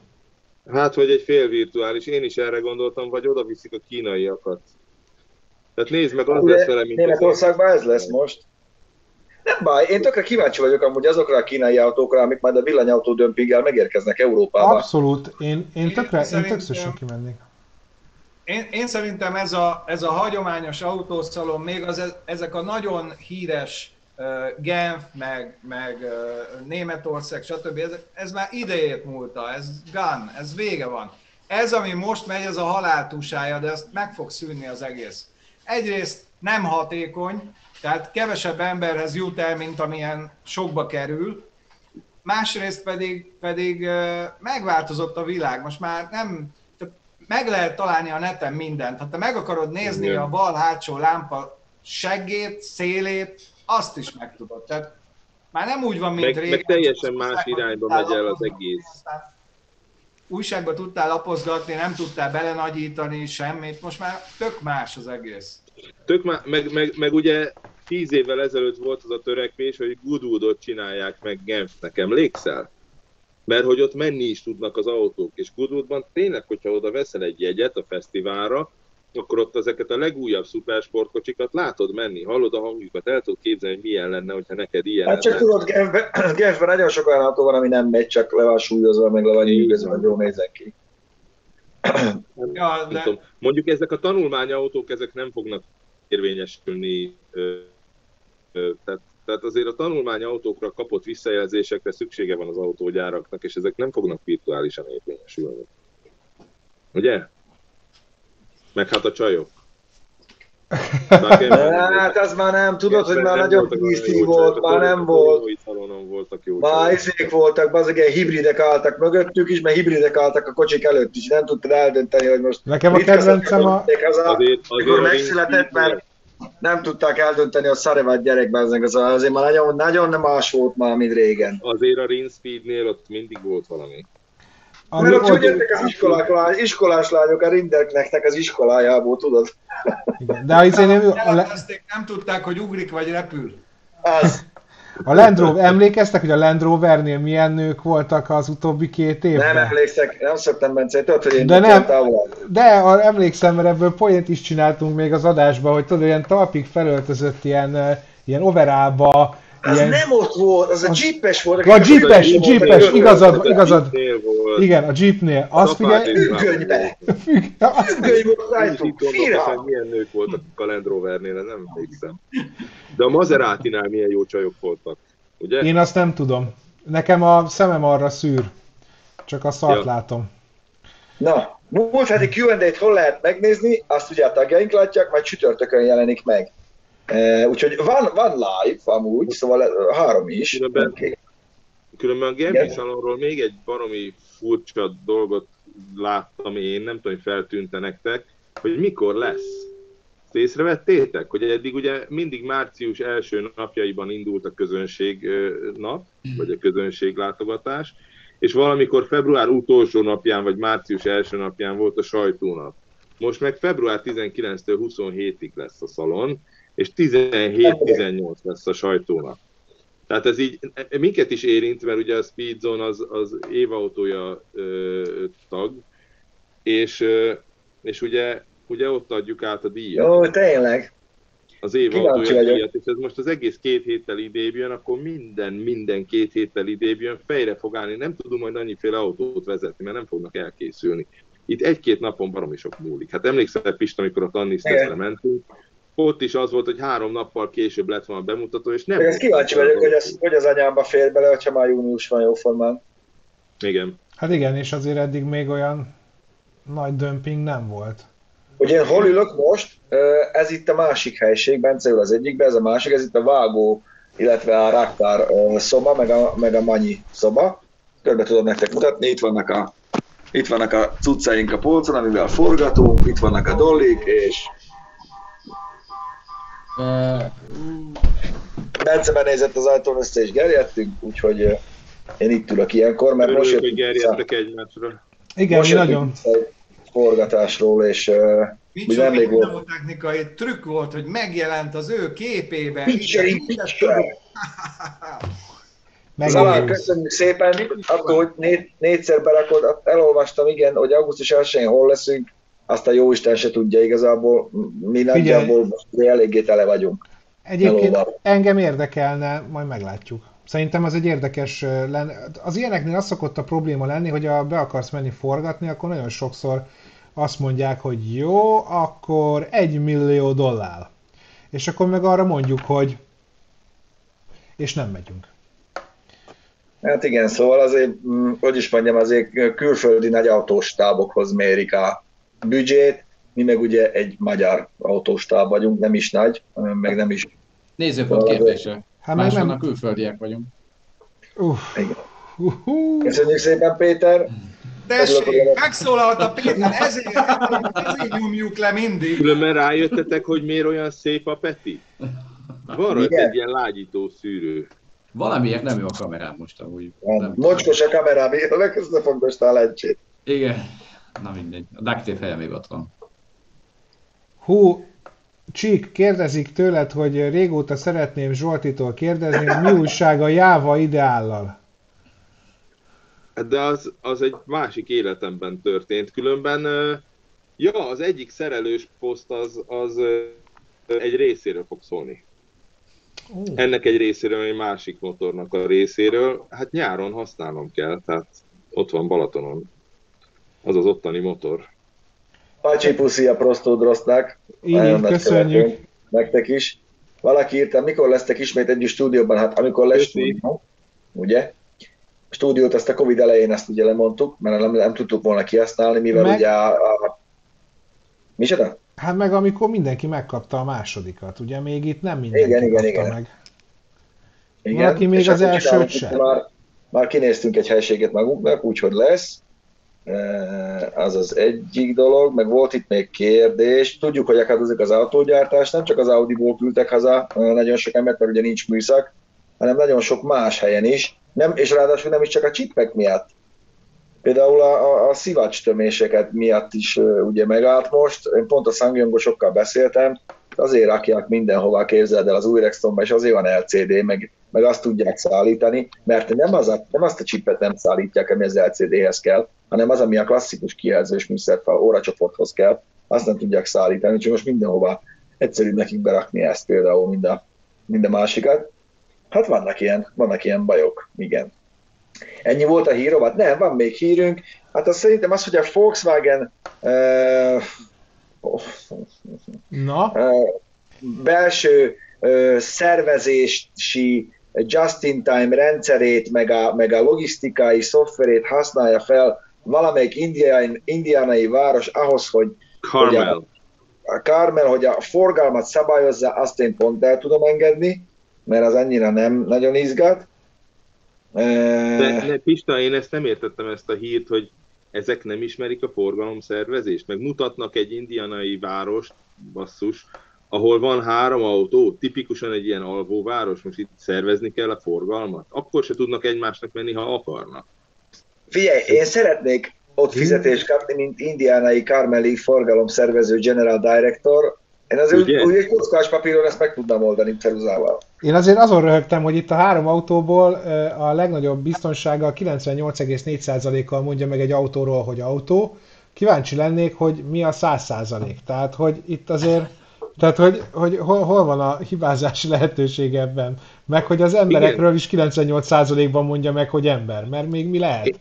Hát, hogy egy fél virtuális. Én is erre gondoltam, vagy oda viszik a kínaiakat. Tehát nézd meg, az Ugye, lesz vele, mint Németországban ez lesz most. Nem baj, én tökre kíváncsi vagyok amúgy azokra a kínai autókra, amik majd a villanyautó dömpinggel megérkeznek Európába. Abszolút, én, én tökre, én, én tökre kimennék. Én, én szerintem ez a, ez a hagyományos autószalon, még az, ezek a nagyon híres Genf, meg, meg Németország, stb. Ez, ez már idejét múlta, ez gun, ez vége van. Ez, ami most megy, ez a haláltusája, de ezt meg fog szűnni az egész. Egyrészt nem hatékony, tehát kevesebb emberhez jut el, mint amilyen sokba kerül, másrészt pedig, pedig megváltozott a világ. Most már nem, meg lehet találni a neten mindent. Ha te meg akarod nézni Igen. a bal hátsó lámpa seggét, szélét, azt is meg tudod. Tehát már nem úgy van, mint meg, régen. Meg teljesen más irányba megy el az egész. Újságba tudtál lapozgatni, nem tudtál belenagyítani semmit, most már tök más az egész. Tök má, meg, meg, meg ugye tíz évvel ezelőtt volt az a törekvés, hogy Goodwoodot csinálják meg Genfnek, emlékszel? Mert hogy ott menni is tudnak az autók. És Goodwoodban tényleg, hogyha oda veszel egy jegyet a fesztiválra, akkor ott ezeket a legújabb szupersportkocsikat látod menni, hallod a hangjukat, el tudod képzelni, hogy milyen lenne, hogyha neked ilyen Hát csak tudod, Genfben, nagyon sok olyan autó van, ami nem megy, csak le van súlyozva, meg le van nyűgözve, hogy jól nézzen ki. Ja, de tudom. Mondjuk ezek a tanulmányautók, ezek nem fognak érvényesülni, ö, ö, tehát, tehát azért a tanulmányautókra kapott visszajelzésekre szüksége van az autógyáraknak, és ezek nem fognak virtuálisan érvényesülni. Ugye? Meg hát a csajok. Hát az már nem, tudod, hogy már nagyon PC volt, már nem volt. Voltak jó Már izék voltak, azok ilyen hibridek álltak mögöttük is, meg hibridek álltak a kocsik előtt is. Nem tudtad eldönteni, hogy most Nekem a kedvencem a... Az a Azért, azért megszületett, mert nem tudták eldönteni, hogy szare vagy gyerek, az azért már nagyon, nagyon nem más volt már, mint régen. Azért a Ring Speednél ott mindig volt valami. Ami Mert ott hogy jöttek az iskolák, lá- iskolás lányok a Rinderknek az iskolájából, tudod? igen. De azért nem, a, Le- nem tudták, hogy ugrik vagy repül. Az. A Land Rover, emlékeztek, hogy a Land Rovernél milyen nők voltak az utóbbi két évben? Nem emlékszek, nem szoktam, Bence, tudod, hogy én De nem. De a, emlékszem, mert ebből poént is csináltunk még az adásban, hogy tudod, ilyen talpig felöltözött ilyen, ilyen overába, Az ilyen... nem ott volt, az a jeepes volt. A jeepes, jeepes, igazad, Az igazad. Igen, a Jeepnél. Azt figyelj, Függönybe. Függöny volt hogy milyen nők voltak a Land Rovernél, nem emlékszem. De a Maserati-nál milyen jó csajok voltak, ugye? én azt nem tudom. Nekem a szemem arra szűr. Csak a szart Ja. látom. Na, múlt heti Q&A-t hol lehet megnézni, azt ugye a tagjaink látják, majd csütörtökön jelenik meg. E, úgyhogy van, van live amúgy, szóval e, három is. Különben- Oké. Különben a. Gaming Salonról még egy baromi furcsa dolgot láttam én, nem tudom, hogy feltűnte nektek, hogy mikor lesz. Ezt észrevettétek, hogy eddig ugye mindig március első napjaiban indult a közönség nap, vagy a közönség látogatás, és valamikor február utolsó napján, vagy március első napján volt a sajtónap. Most meg február 19-től 27-ig lesz a szalon, és 17-18 lesz a sajtónap. Tehát ez így minket is érint, mert ugye a Speedzone az, az évautója ö, tag, és, ö, és ugye, ugye ott adjuk át a díjat, Jó, tényleg. az kíváncsi évautója vagyok. díjat, és ez most az egész két héttel idébb jön, akkor minden, minden két héttel idébb jön, fejre fog állni, nem tudunk majd annyiféle autót vezetni, mert nem fognak elkészülni. Itt egy-két napon baromi sok múlik. Hát emlékszel, Pista, amikor a Tannis Igen. tesztre mentünk, ott is az volt, hogy három nappal később lett volna a bemutató, és nem... Ezt kíváncsi vagyok, hogy ez, hogy az anyámba fér bele, hogyha már június van jóformán. Igen. Hát igen, és azért eddig még olyan nagy dömping nem volt. Hogy én hol ülök most, ez itt a másik helység, Bence ül az egyikbe, ez a másik, ez itt a vágó, illetve a raktár szoba, meg a, meg a manyi szoba. Körbe tudom nektek mutatni, itt vannak a itt vannak a cuccaink a polcon, amivel forgatunk, itt vannak a dollik, és Bence benézett az ajtón, össze is gerjedtünk, úgyhogy én itt ülök ilyenkor, mert most Örülök, hogy jöttünk gerjedtek egymásra. Igen, most nagyon. egy forgatásról, és Micsoda nem még volt. videótechnikai trükk volt, hogy megjelent az ő képében. Mindent picture. Zalán, köszönjük szépen, attól, hogy né- négyszer berakod, elolvastam, igen, hogy augusztus 1-én hol leszünk, azt a jóisten se tudja igazából, mi nagyjából eléggé tele vagyunk. Egyébként Melóval. engem érdekelne, majd meglátjuk. Szerintem az egy érdekes lenne. Az ilyeneknél az szokott a probléma lenni, hogy ha be akarsz menni forgatni, akkor nagyon sokszor azt mondják, hogy jó, akkor egy millió dollár. És akkor meg arra mondjuk, hogy és nem megyünk. Hát igen, szóval azért, mm, hogy is mondjam, azért külföldi nagy autós mérik a büdzsét, mi meg ugye egy magyar autóstáb vagyunk, nem is nagy, meg nem is. Nézőpont kérdése. Hát meg nem... a külföldiek vagyunk. Uff. Igen. Köszönjük szépen, Péter! Tessék, megszólalt a Péter, ezért, ezért nyomjuk le mindig. Különben rájöttetek, hogy miért olyan szép a Peti? Van rajta egy ilyen lágyító szűrő. Valamiért nem jó a kamerám most amúgy. Mocskos a kamerám, élek, összefogdostál lencsét. Igen. Na mindegy. A duct helye még ott van. Hú, Csík, kérdezik tőled, hogy régóta szeretném Zsoltitól kérdezni, hogy mi újság a Jáva ideállal. De az, az egy másik életemben történt. Különben Ja, az egyik szerelős poszt az, az egy részéről fog szólni. Uh. Ennek egy részéről, egy másik motornak a részéről. Hát nyáron használnom kell, tehát ott van Balatonon. Az az ottani motor. Pacsi puszi a Prostodrosznak. Így, köszönjük. Nektek is. Valaki írta, mikor lesztek ismét együtt stúdióban? Hát amikor lesz stúdió, ugye? A stúdiót ezt a Covid elején ezt ugye lemondtuk, mert nem, nem tudtuk volna kihasználni, mivel meg... ugye a, a... Mi csinál? Hát meg amikor mindenki megkapta a másodikat, ugye még itt nem mindenki igen, igen, igen. meg. Igen, Valaki még az elsőt sem. Már, már kinéztünk egy helységet magunknak, úgyhogy lesz. Az az egyik dolog, meg volt itt még kérdés. Tudjuk, hogy akadozik az autógyártás, nem csak az Audi-ból küldtek haza nagyon sok embert, mert ugye nincs műszak, hanem nagyon sok más helyen is, nem, és ráadásul nem is csak a csipek miatt. Például a, a, a szivacs töméseket miatt is ugye megállt most. Én pont a szangyongosokkal beszéltem, azért rakják mindenhova, képzeld el az új Rextonba, és azért van LCD, meg, meg azt tudják szállítani, mert nem, az a, nem azt a csipet nem szállítják, ami az LCD-hez kell, hanem az, ami a klasszikus kijelzős műszerfal óracsoporthoz kell, azt nem tudják szállítani, csak most mindenhova egyszerűbb nekik berakni ezt például, mind a, mind a másikat. Hát vannak ilyen, vannak ilyen bajok, igen. Ennyi volt a hírovat? Nem, van még hírünk. Hát az szerintem az, hogy a Volkswagen uh, Na? Belső szervezési just-in-time rendszerét, meg a, meg a logisztikai szoftverét használja fel valamelyik indiai, indiánai város ahhoz, hogy, Carmel. hogy a, a Carmel, hogy a forgalmat szabályozza, azt én pont el tudom engedni, mert az annyira nem nagyon izgat. De, de Pista, én ezt nem értettem ezt a hírt, hogy ezek nem ismerik a forgalomszervezést, meg mutatnak egy indianai várost, basszus, ahol van három autó, tipikusan egy ilyen alvóváros, most itt szervezni kell a forgalmat, akkor se tudnak egymásnak menni, ha akarnak. Figyelj, én szeretnék ott fizetést kapni, mint indiánai Carmeli forgalomszervező General Director, én azért Ugye? úgy, úgy egy kockás papíron ezt meg tudnám oldani ceruzával. Én azért azon röhögtem, hogy itt a három autóból a legnagyobb biztonsága 98,4%-kal mondja meg egy autóról, hogy autó. Kíváncsi lennék, hogy mi a 100%. Tehát, hogy itt azért, tehát, hogy, hogy hol, hol van a hibázási lehetőség ebben? Meg, hogy az emberekről is 98%-ban mondja meg, hogy ember, mert még mi lehet?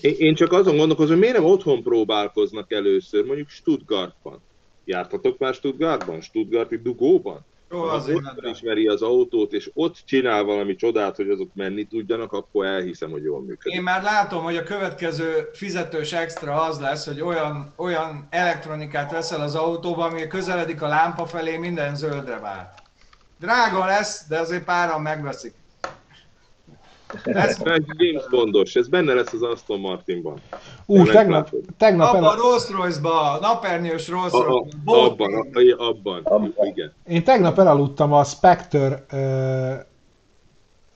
Én, én csak azon gondolkozom, hogy miért nem otthon próbálkoznak először, mondjuk Stuttgartban Jártatok már Stuttgartban? Stuttgarti dugóban? Jó, az ott ismeri az autót, és ott csinál valami csodát, hogy azok menni tudjanak, akkor elhiszem, hogy jól működik. Én már látom, hogy a következő fizetős extra az lesz, hogy olyan, olyan elektronikát veszel az autóba, ami közeledik a lámpa felé, minden zöldre vált. Drága lesz, de azért páran megveszik. Ez James Bondos, ez benne lesz az Aston Martinban. Ú, tegnap, tegnap abban el... Rolls Royce-ba, napernyős Rolls Royce-ba. Abban, abban, abban, igen. Én tegnap elaludtam a Spectre,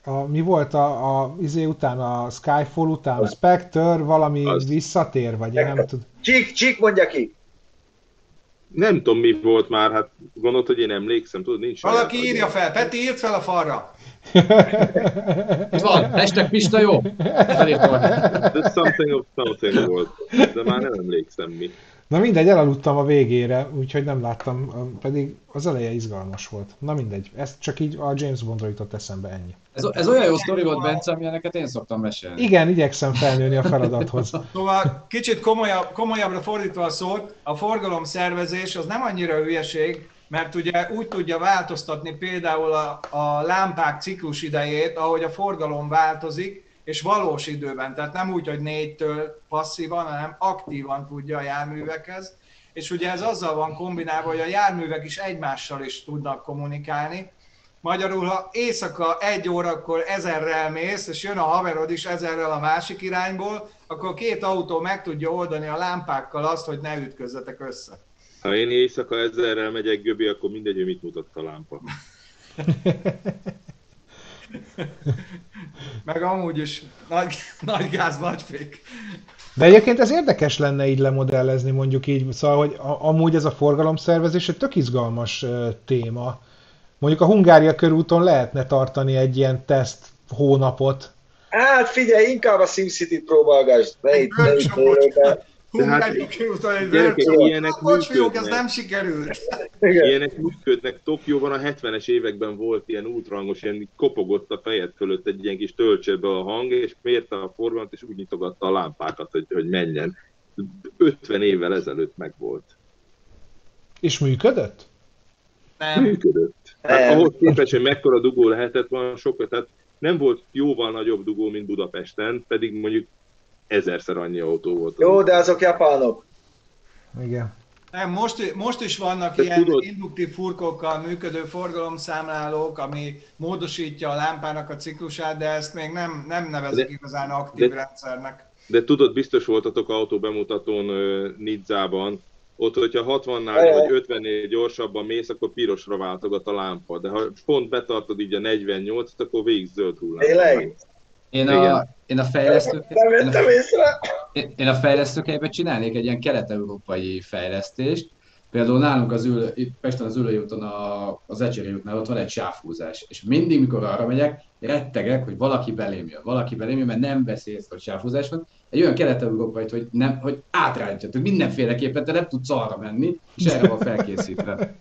a, mi volt a, a izé után, a Skyfall után, a Spectre valami az. visszatér, vagy én nem tudom. Csík, csík mondja ki! Nem tudom, mi volt már, hát gondolod, hogy én emlékszem, tudod, nincs Valaki írja fel, Peti írt fel a falra. Van, hashtag Pista jó. De something of something volt, de már nem emlékszem mi. Na mindegy, elaludtam a végére, úgyhogy nem láttam, pedig az eleje izgalmas volt. Na mindegy, ezt csak így a James Bondra jutott eszembe ennyi. Ez, ez olyan jó sztori volt, Bence, amilyeneket én szoktam mesélni. Igen, igyekszem felnőni a feladathoz. Szóval kicsit komolyabb, komolyabbra fordítva a szót, a forgalom szervezés az nem annyira hülyeség, mert ugye úgy tudja változtatni például a, a lámpák ciklus idejét, ahogy a forgalom változik, és valós időben, tehát nem úgy, hogy négytől passzívan, hanem aktívan tudja a járművekhez, és ugye ez azzal van kombinálva, hogy a járművek is egymással is tudnak kommunikálni. Magyarul, ha éjszaka egy órakor ezerrel mész, és jön a haverod is ezerrel a másik irányból, akkor két autó meg tudja oldani a lámpákkal azt, hogy ne ütközzetek össze. Ha én éjszaka ezerrel megyek Göbi, akkor mindegy, hogy mit mutat a lámpa. Meg amúgy is nagy, nagy gáz, nagy fék. De egyébként ez érdekes lenne így lemodellezni, mondjuk így, szóval, hogy amúgy ez a forgalomszervezés egy tök izgalmas uh, téma. Mondjuk a Hungária körúton lehetne tartani egy ilyen teszt hónapot. Hát figyelj, inkább a SimCity-t próbálgass, ne itt, ne itt Hú, hát, gyerekek, ilyenek fiúk, ez nem sikerült. Igen. Ilyenek működnek. Tokióban a 70-es években volt ilyen útrangos, ilyen kopogott a fejed fölött egy ilyen kis töltsőbe a hang, és mérte a forgalmat, és úgy nyitogatta a lámpákat, hogy, hogy menjen. 50 évvel ezelőtt megvolt. És működött? Nem. Működött. Hát ahhoz képest, hogy mekkora dugó lehetett van sokat, tehát nem volt jóval nagyobb dugó, mint Budapesten, pedig mondjuk ezerszer annyi autó volt. Jó, de azok japánok. Igen. Nem, most, most is vannak de ilyen tudod... induktív furkokkal működő forgalomszámlálók, ami módosítja a lámpának a ciklusát, de ezt még nem, nem nevezik de, igazán aktív de, rendszernek. De tudod, biztos voltatok autó bemutatón uh, Nidzában, ott, hogyha 60-nál vagy 50-nél gyorsabban mész, akkor pirosra váltogat a lámpa, de ha pont betartod így a 48-at, akkor végig zöld hullám. Tényleg? Én a, én a fejlesztők... Nem én, a, én a fejlesztők helyben csinálnék egy ilyen kelet-európai fejlesztést. Például nálunk az ül, itt Pesten az Ülői úton a, az Ecseri útnál ott van egy sávhúzás. És mindig, mikor arra megyek, rettegek, hogy valaki belém jön. Valaki belém jön, mert nem beszélsz, hogy sávhúzás van. Egy olyan kelet-európai, hogy, nem, hogy átrányítjatok mindenféleképpen, te nem tudsz arra menni, és erre van felkészítve.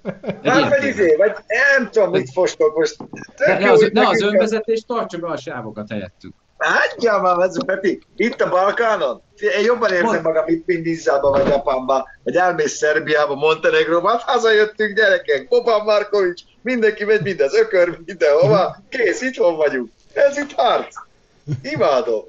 Hát vagy izé, vagy nem tudom, mit fostok most. Ne, ne, az, ne az önvezetés, tartsa be a sávokat helyettük. Hagyja már, ez Peti, itt a Balkánon, én jobban érzem magam itt, mint Izzába vagy Japánba, vagy elmész Szerbiába, Montenegróba, hát hazajöttünk gyerekek, Boban Markovics, mindenki megy mindez, ökör mindenhova, kész, itthon vagyunk. Ez itt harc. Imádom.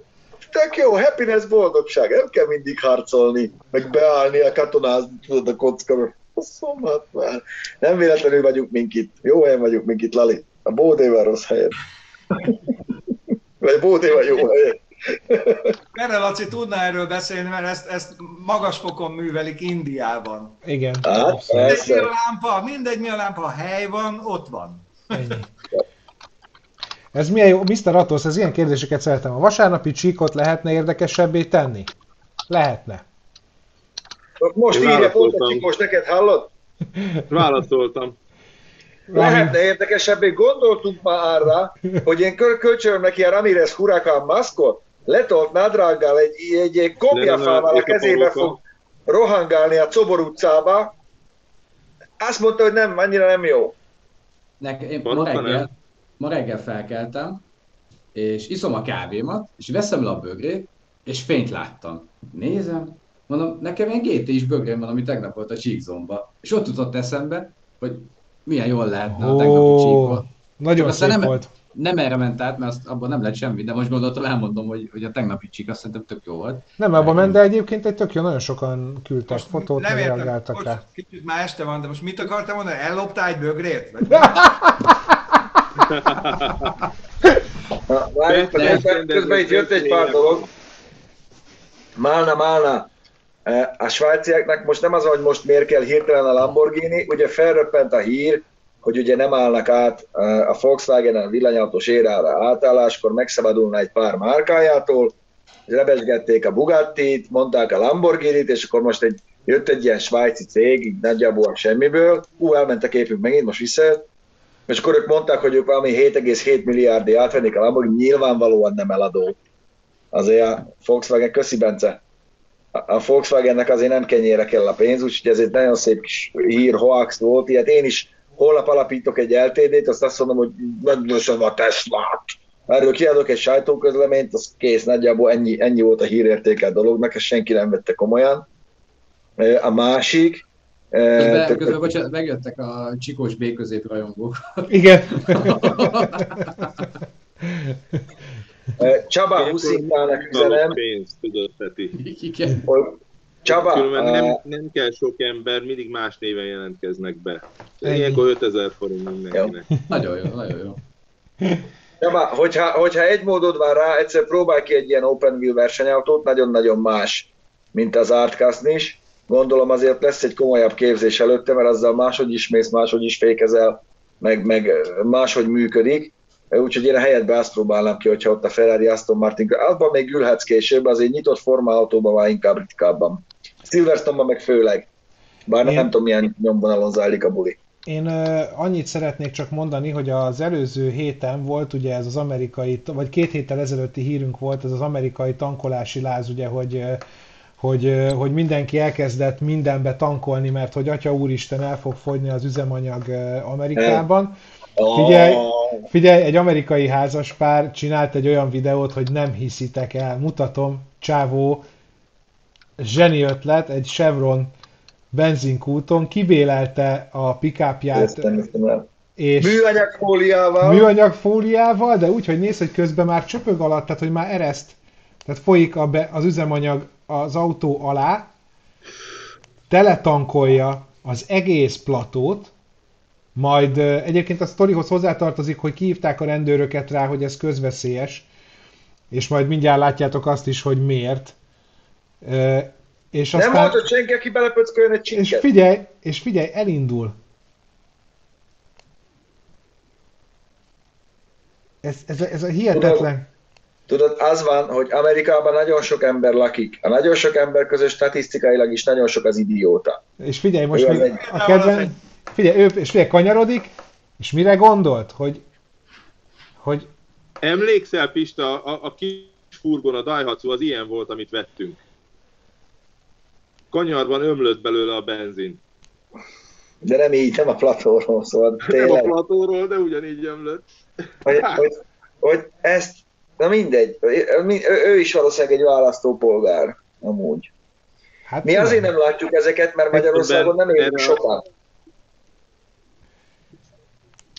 Tök jó, happiness, boldogság, nem kell mindig harcolni, meg beállni a katonázni, tudod, a kocka. Szomhat már. Nem véletlenül vagyunk mink itt. Jó helyen vagyunk mink itt, Lali. A Bódéval rossz helyen. Vagy Bódé vagy jó helyen. Erre Laci tudna erről beszélni, mert ezt, ezt magas fokon művelik Indiában. Igen. Hát, mindegy mi a lámpa, mindegy mi a lámpa, a hely van, ott van. Ennyi. Ez milyen jó, Mr. Atos, ez ilyen kérdéseket szeretem. A vasárnapi csíkot lehetne érdekesebbé tenni? Lehetne. Most írja pont a most neked hallod? Válaszoltam. Lehetne érdekesebbé, gondoltunk már arra, hogy én köl kölcsönöm neki a Ramirez Huracan maszkot, letolt nadrággal egy, egy, egy kopjafával a kezébe fog rohangálni a Cobor utcába. Azt mondta, hogy nem, annyira nem jó. Nekem, én ma reggel, ma reggel felkeltem, és iszom a kávémat, és veszem le a bögrét, és fényt láttam. Nézem, mondom, nekem egy GT is bögrém van, ami tegnap volt a Csíkzomba. És ott jutott eszembe, hogy milyen jól lehetne a tegnapi csíkot. Nagyon szép nem, volt. Nem erre ment át, mert azt, abban nem lett semmi, de most gondoltam, elmondom, hogy, hogy a tegnapi csík azt szerintem tök jó volt. Nem, abban ment, de egyébként egy tök jó, nagyon sokan küldtek most fotót, nem reagáltak rá. Kicsit már este van, de most mit akartam mondani? Elloptál egy bögrét? Várj, közben itt jött egy pár dolog. Málna, málna. A svájciaknak most nem az, hogy most miért kell hirtelen a Lamborghini, ugye felröppent a hír, hogy ugye nem állnak át a Volkswagen a villanyautós érára átálláskor megszabadulna egy pár márkájától, lebesgették a Bugatti-t, mondták a Lamborghini-t, és akkor most egy, jött egy ilyen svájci cég, így nagyjából semmiből, ú, elment a képünk megint, most visszajött, és akkor ők mondták, hogy ők valami 7,7 milliárdi átvennék a Lamborghini, nyilvánvalóan nem eladó. Azért a Volkswagen, köszi Bence, a Volkswagennek azért nem kenyére kell a pénz, úgyhogy ez egy nagyon szép kis hír, hoax volt, ilyet én is holnap alapítok egy LTD-t, azt azt mondom, hogy megdősöm a Teslát. Erről kiadok egy sajtóközleményt, az kész, nagyjából ennyi, ennyi volt a hírértéke a dolognak, ezt senki nem vette komolyan. A másik, Közben, tök... közben bocsánat, megjöttek a csikós B közép rajongók. Igen. Csaba Huszintálnak üzenem. Pénzt, tudod, Peti. Igen. Csaba, Különben nem, nem kell sok ember, mindig más néven jelentkeznek be. Ilyenkor 5000 forint mindenkinek. Jó. Nagyon jó, nagyon jó. Csaba, hogyha, hogyha egy módod van rá, egyszer próbálj ki egy ilyen open wheel versenyautót, nagyon-nagyon más, mint az Artcast is. Gondolom azért lesz egy komolyabb képzés előtte, mert azzal máshogy is mész, máshogy is fékezel, meg, meg máshogy működik úgyhogy én a helyetben azt próbálnám ki, hogyha ott a Ferrari Aston Martin, abban még ülhetsz később, azért nyitott formautóban van inkább ritkábban. Silverstone-ban meg főleg. Bár én... nem tudom, milyen nyomvonalon zajlik a buli. Én annyit szeretnék csak mondani, hogy az előző héten volt ugye ez az amerikai, vagy két héttel ezelőtti hírünk volt, ez az amerikai tankolási láz, ugye, hogy hogy, hogy mindenki elkezdett mindenbe tankolni, mert hogy Atya Úristen el fog fogyni az üzemanyag Amerikában. Figyelj, figyelj, egy amerikai házaspár csinált egy olyan videót, hogy nem hiszitek el, mutatom, csávó, zseni ötlet, egy Chevron benzinkúton kibélelte a pikápját. És műanyagfóliával. Műanyagfóliával, de úgy, hogy néz, hogy közben már csöpög alatt, tehát hogy már ereszt, tehát folyik a be, az üzemanyag az autó alá, teletankolja az egész platót, majd egyébként a sztorihoz hozzátartozik, hogy kihívták a rendőröket rá, hogy ez közveszélyes, és majd mindjárt látjátok azt is, hogy miért. És aztán, Nem volt, senki, aki belepöcköljön egy csinket. És figyelj, és figyelj, elindul. Ez, ez, ez a hihetetlen. Tudod, tudod, az van, hogy Amerikában nagyon sok ember lakik. A nagyon sok ember között statisztikailag is nagyon sok az idióta. És figyelj, most még egy... a kedven... Figyelj, ő, és figyelj, kanyarodik, és mire gondolt? Hogy, hogy... Emlékszel, Pista, a, a kis furgon, a Daihatsu, az ilyen volt, amit vettünk. Kanyarban ömlött belőle a benzin. De nem így, nem a platóról. Tényleg. Nem a platóról, de ugyanígy ömlött. Hogy, hogy, hogy ezt, na mindegy, ő is valószínűleg egy választópolgár, amúgy. Hát Mi azért nem látjuk ezeket, mert Magyarországon nem élünk sokan.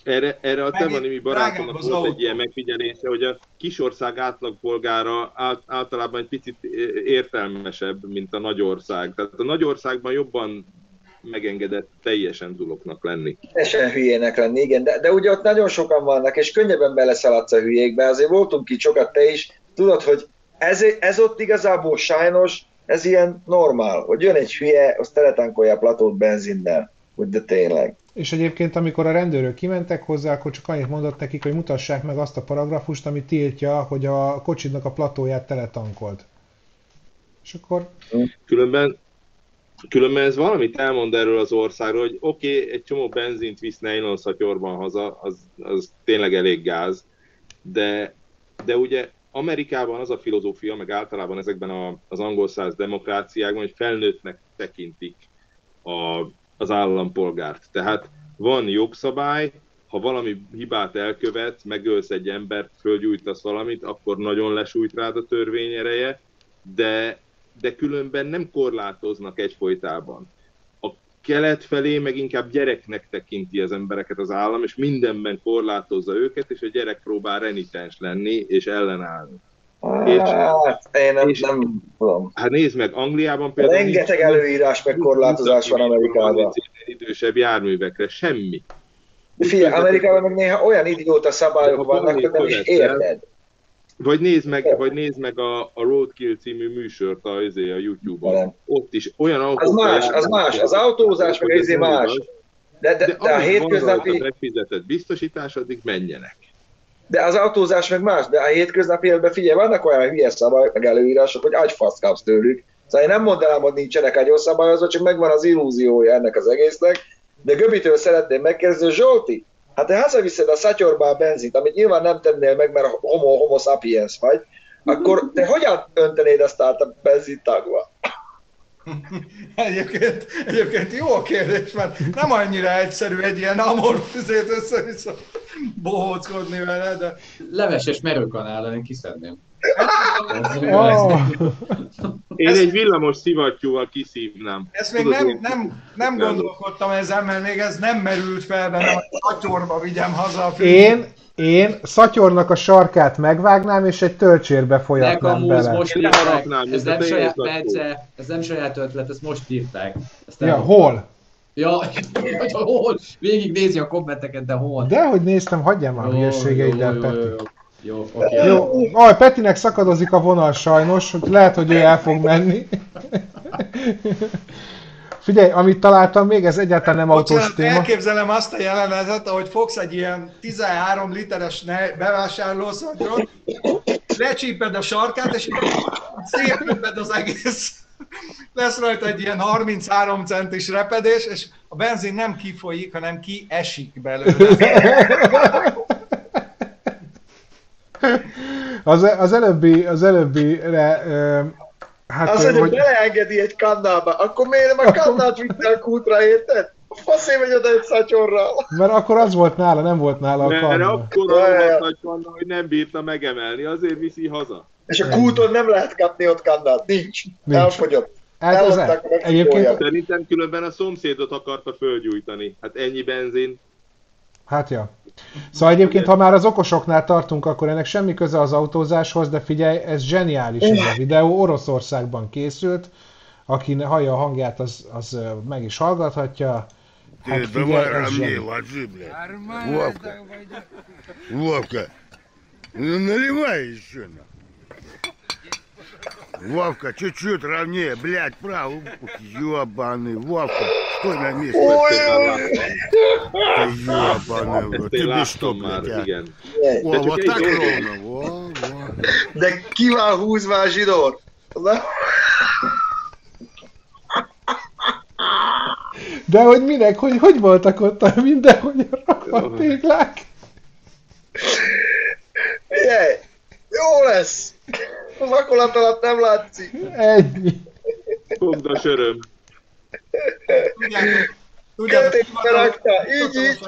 Erre, erre a Temanimi barátomnak volt egy ilyen megfigyelése, hogy a kisország átlagpolgára át, általában egy picit értelmesebb, mint a nagyország. Tehát a nagyországban jobban megengedett teljesen tuloknak lenni. Teljesen hülyének lenni, igen, de, de ugye ott nagyon sokan vannak, és könnyebben beleszaladsz a hülyékbe, azért voltunk ki sokat te is, tudod, hogy ez, ez ott igazából sajnos, ez ilyen normál, hogy jön egy hülye, azt teletánkolja a platót benzinnel, hogy de tényleg. És egyébként, amikor a rendőrök kimentek hozzá, akkor csak annyit mondott nekik, hogy mutassák meg azt a paragrafust, ami tiltja, hogy a kocsidnak a platóját teletankolt. És akkor... Különben, különben ez valamit elmond erről az országról, hogy oké, okay, egy csomó benzint visz nylon szatyorban haza, az, az tényleg elég gáz, de, de ugye Amerikában az a filozófia, meg általában ezekben a, az angol száz demokráciákban, hogy felnőttnek tekintik a, az állampolgárt. Tehát van jogszabály, ha valami hibát elkövet, megölsz egy embert, fölgyújtasz valamit, akkor nagyon lesújt rád a törvény ereje, de, de különben nem korlátoznak egyfolytában. A kelet felé meg inkább gyereknek tekinti az embereket az állam, és mindenben korlátozza őket, és a gyerek próbál renitens lenni és ellenállni. Hát, én nem, és, nem tudom. Hát nézd meg, Angliában például... Rengeteg előírás meg korlátozás van Amerikában. Idősebb járművekre, semmi. De figyelj, Amerikában meg néha olyan idióta szabályok vannak, hogy nem is érted. Vagy nézd meg, vagy nézd meg a, a Roadkill című műsort a, izé, a YouTube-on. Nem. Ott is olyan autók. Az más, az más. Az autózás meg az más. De, de, de, de a hétköznapi... Van fizetett biztosítás, addig menjenek de az autózás meg más, de a hétköznapi életben figyelj, vannak olyan hülye szabályok, meg előírások, hogy agyfasz kapsz tőlük. Szóval én nem mondanám, hogy nincsenek agyon szabályozva, csak megvan az illúziója ennek az egésznek. De Göbitől szeretném megkérdezni, Zsolti, hát te hazaviszed a szatyorba a benzint, amit nyilván nem tennél meg, mert homo, homo sapiens vagy, akkor te hogyan öntenéd azt át a benzintagba? Egyébként, egyébként jó a kérdés, mert nem annyira egyszerű egy ilyen amorfizét össze-vissza bohóckodni vele, de... Leveses merőkanál, én kiszedném. Oh. Én egy villamos szivattyúval kiszívnám. Ezt még nem, nem, nem gondolkodtam ezen, mert még ez nem merült fel bennem, hogy szatyorba vigyem haza a Én, én szatyornak a sarkát megvágnám, és egy tölcsérbe folyatnám bele. most írták. Ez nem, saját, Bence, ez nem saját ötlet, ezt most írták. Ezt ja, hol? Ja, hol? Végig nézi a kommenteket, de hol? De hogy néztem, hagyjam a hülyeségeiddel, Peti. Jó, jó, okay. jó. Ah, Petinek szakadozik a vonal sajnos, lehet, hogy ő el fog menni. Figyelj, amit találtam még, ez egyáltalán nem Bocsánat, autós téma. Elképzelem azt a jelenetet, ahogy fogsz egy ilyen 13 literes bevásárlószatyrot, lecsíped a sarkát, és szétlöped az egész. Lesz rajta egy ilyen 33 centis repedés, és a benzin nem kifolyik, hanem kiesik belőle. Az, az előbbi, az előbbire Hát, az, hogy, hogy beleengedi egy kannába, akkor miért nem a kannát vitte a kútra, érted? Faszé vagy oda egy szatyorral. Mert akkor az volt nála, nem volt nála a kanna. Mert akkor az nagy kanna, hogy nem bírta megemelni, azért viszi haza. És a kúton nem lehet kapni ott kannát, nincs. nincs. Elfogyott. Hát ez el, egyébként... Szerintem különben a szomszédot akarta fölgyújtani. Hát ennyi benzin. Hát ja. Szóval egyébként, ha már az okosoknál tartunk, akkor ennek semmi köze az autózáshoz, de figyelj, ez zseniális ez a videó, Oroszországban készült, aki hallja a hangját, az, az meg is hallgathatja. Hát figyelj, ez Вовка, Вовка, ну наливай еще. Вовка, чуть-чуть ровнее, блядь, право. Ёбаный, Вовка, стой на месте. Ты ёбаный, тебе что, блядь, а? О, вот так ровно, во, во. De ki van húzva a zsidót? De hogy minek, hogy, hogy voltak ott mindenhol a téglák? Figyelj, jó lesz! Az akarat alatt nem látszik. Ennyi. Fogd a söröm. Tudjátok, így, így.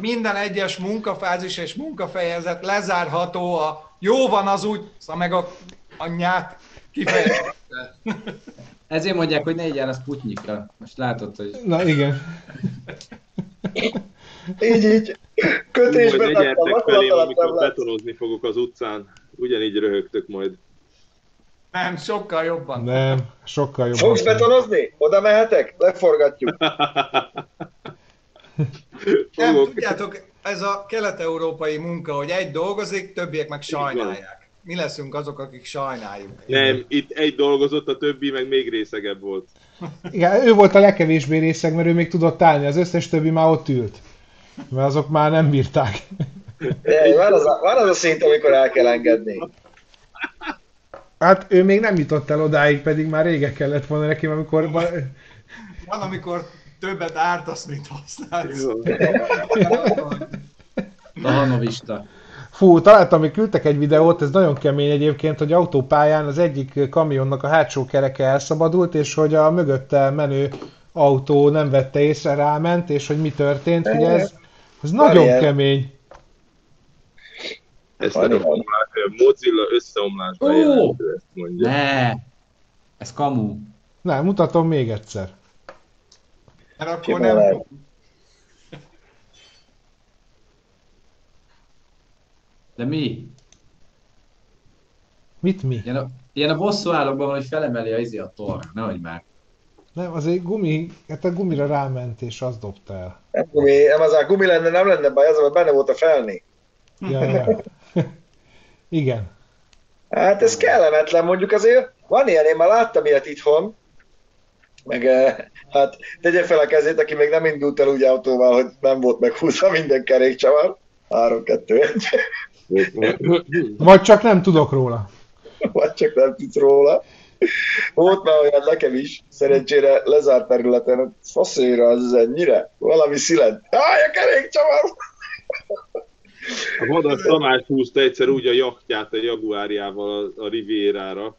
minden egyes munkafázis és munkafejezet lezárható a jó van az úgy, szóval meg a anyját kifejezett. Ezért mondják, hogy ne egyen a Sputnikra. Most látod, hogy... Na igen. így, így. Kötésben Majd ne gyertek felém, amikor betonozni fogok az utcán. Ugyanígy röhögtök majd. Nem, sokkal jobban. Nem, sokkal jobban. Fogsz betonozni? Oda mehetek? Leforgatjuk. Nem, tudjátok, ez a kelet-európai munka, hogy egy dolgozik, többiek meg sajnálják. Mi leszünk azok, akik sajnáljuk. Nem, itt egy dolgozott, a többi meg még részegebb volt. Igen, ő volt a legkevésbé részeg, mert ő még tudott állni, az összes többi már ott ült. Mert azok már nem bírták. É, van, az a, van az a szint, amikor el kell engedni. Hát ő még nem jutott el odáig, pedig már régen kellett volna neki, amikor... Van, amikor többet ártasz, mint használsz. A hanovista. Fú, találtam, hogy küldtek egy videót, ez nagyon kemény egyébként, hogy autópályán az egyik kamionnak a hátsó kereke elszabadult, és hogy a mögötte menő autó nem vette észre, ráment, és hogy mi történt, hogy ez, ez nagyon kemény. Ezt a Mozilla összeomlásban uh, jelentő, ezt mondja. Ne, ez kamu. Nem, mutatom még egyszer. Mert akkor nem... De mi? Mit mi? Ilyen a, ilyen a bosszú állokban van, hogy felemeli a izi a tor, nehogy már. Nem, az egy gumi, hát a gumira ráment, és az dobta el. Nem gumi, nem az a gumi lenne, nem lenne baj, az, benne volt a felni. Ja, ja. Igen. Hát ez kellemetlen, mondjuk azért van ilyen, én már láttam ilyet itthon, meg eh, hát tegye fel a kezét, aki még nem indult el úgy autóval, hogy nem volt meghúzva minden kerékcsavar. 3, 2, 1. Vagy csak nem tudok róla. Vagy csak nem tudsz róla. Volt már olyan nekem is, szerencsére lezárt területen, faszéra az ennyire, valami szilent. Állj a kerékcsavar! A Vadas Tamás húzta egyszer úgy a jachtját a Jaguárjával a, a Rivierára,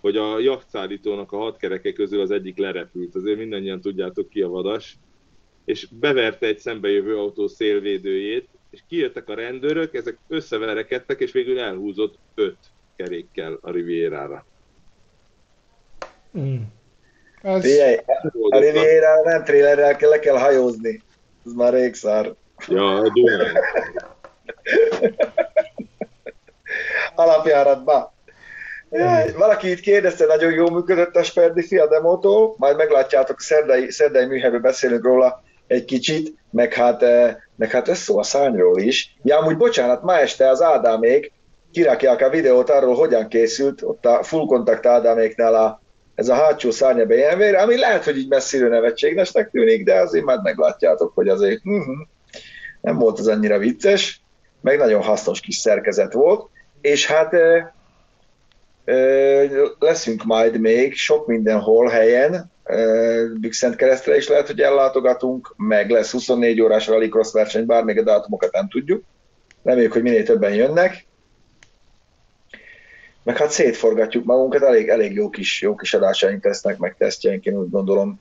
hogy a jachtszállítónak a hat kereke közül az egyik lerepült. Azért mindannyian tudjátok ki a Vadas. És beverte egy szembejövő autó szélvédőjét, és kijöttek a rendőrök, ezek összeverekedtek, és végül elhúzott öt kerékkel a Rivierára. Mm. Ez... Figyelj, a Riviera nem trélerrel kell, le kell hajózni. Ez már rég szár. Ja, a Dunán. Alapjáratba. Jaj, valaki itt kérdezte, nagyon jól működött a Sperdi fia demótól, majd meglátjátok, szerdai, szerdai műhelyben beszélünk róla egy kicsit, meg hát, eh, meg hát ez szó a szányról is. Ja, amúgy bocsánat, ma este az Ádámék kirakják a videót arról, hogyan készült, ott a full contact Ádáméknál a, ez a hátsó szárnya BMW, ami lehet, hogy így messziről nevetségesnek tűnik, de azért majd meglátjátok, hogy azért uh-huh, nem volt az annyira vicces meg nagyon hasznos kis szerkezet volt, és hát leszünk majd még sok mindenhol helyen, Bükszent keresztre is lehet, hogy ellátogatunk, meg lesz 24 órás rallycross verseny, bár még a dátumokat nem tudjuk. Reméljük, hogy minél többen jönnek. meg hát szétforgatjuk magunkat, elég, elég jó kis, jó kis adásaink lesznek, meg tesztjeink, én úgy gondolom.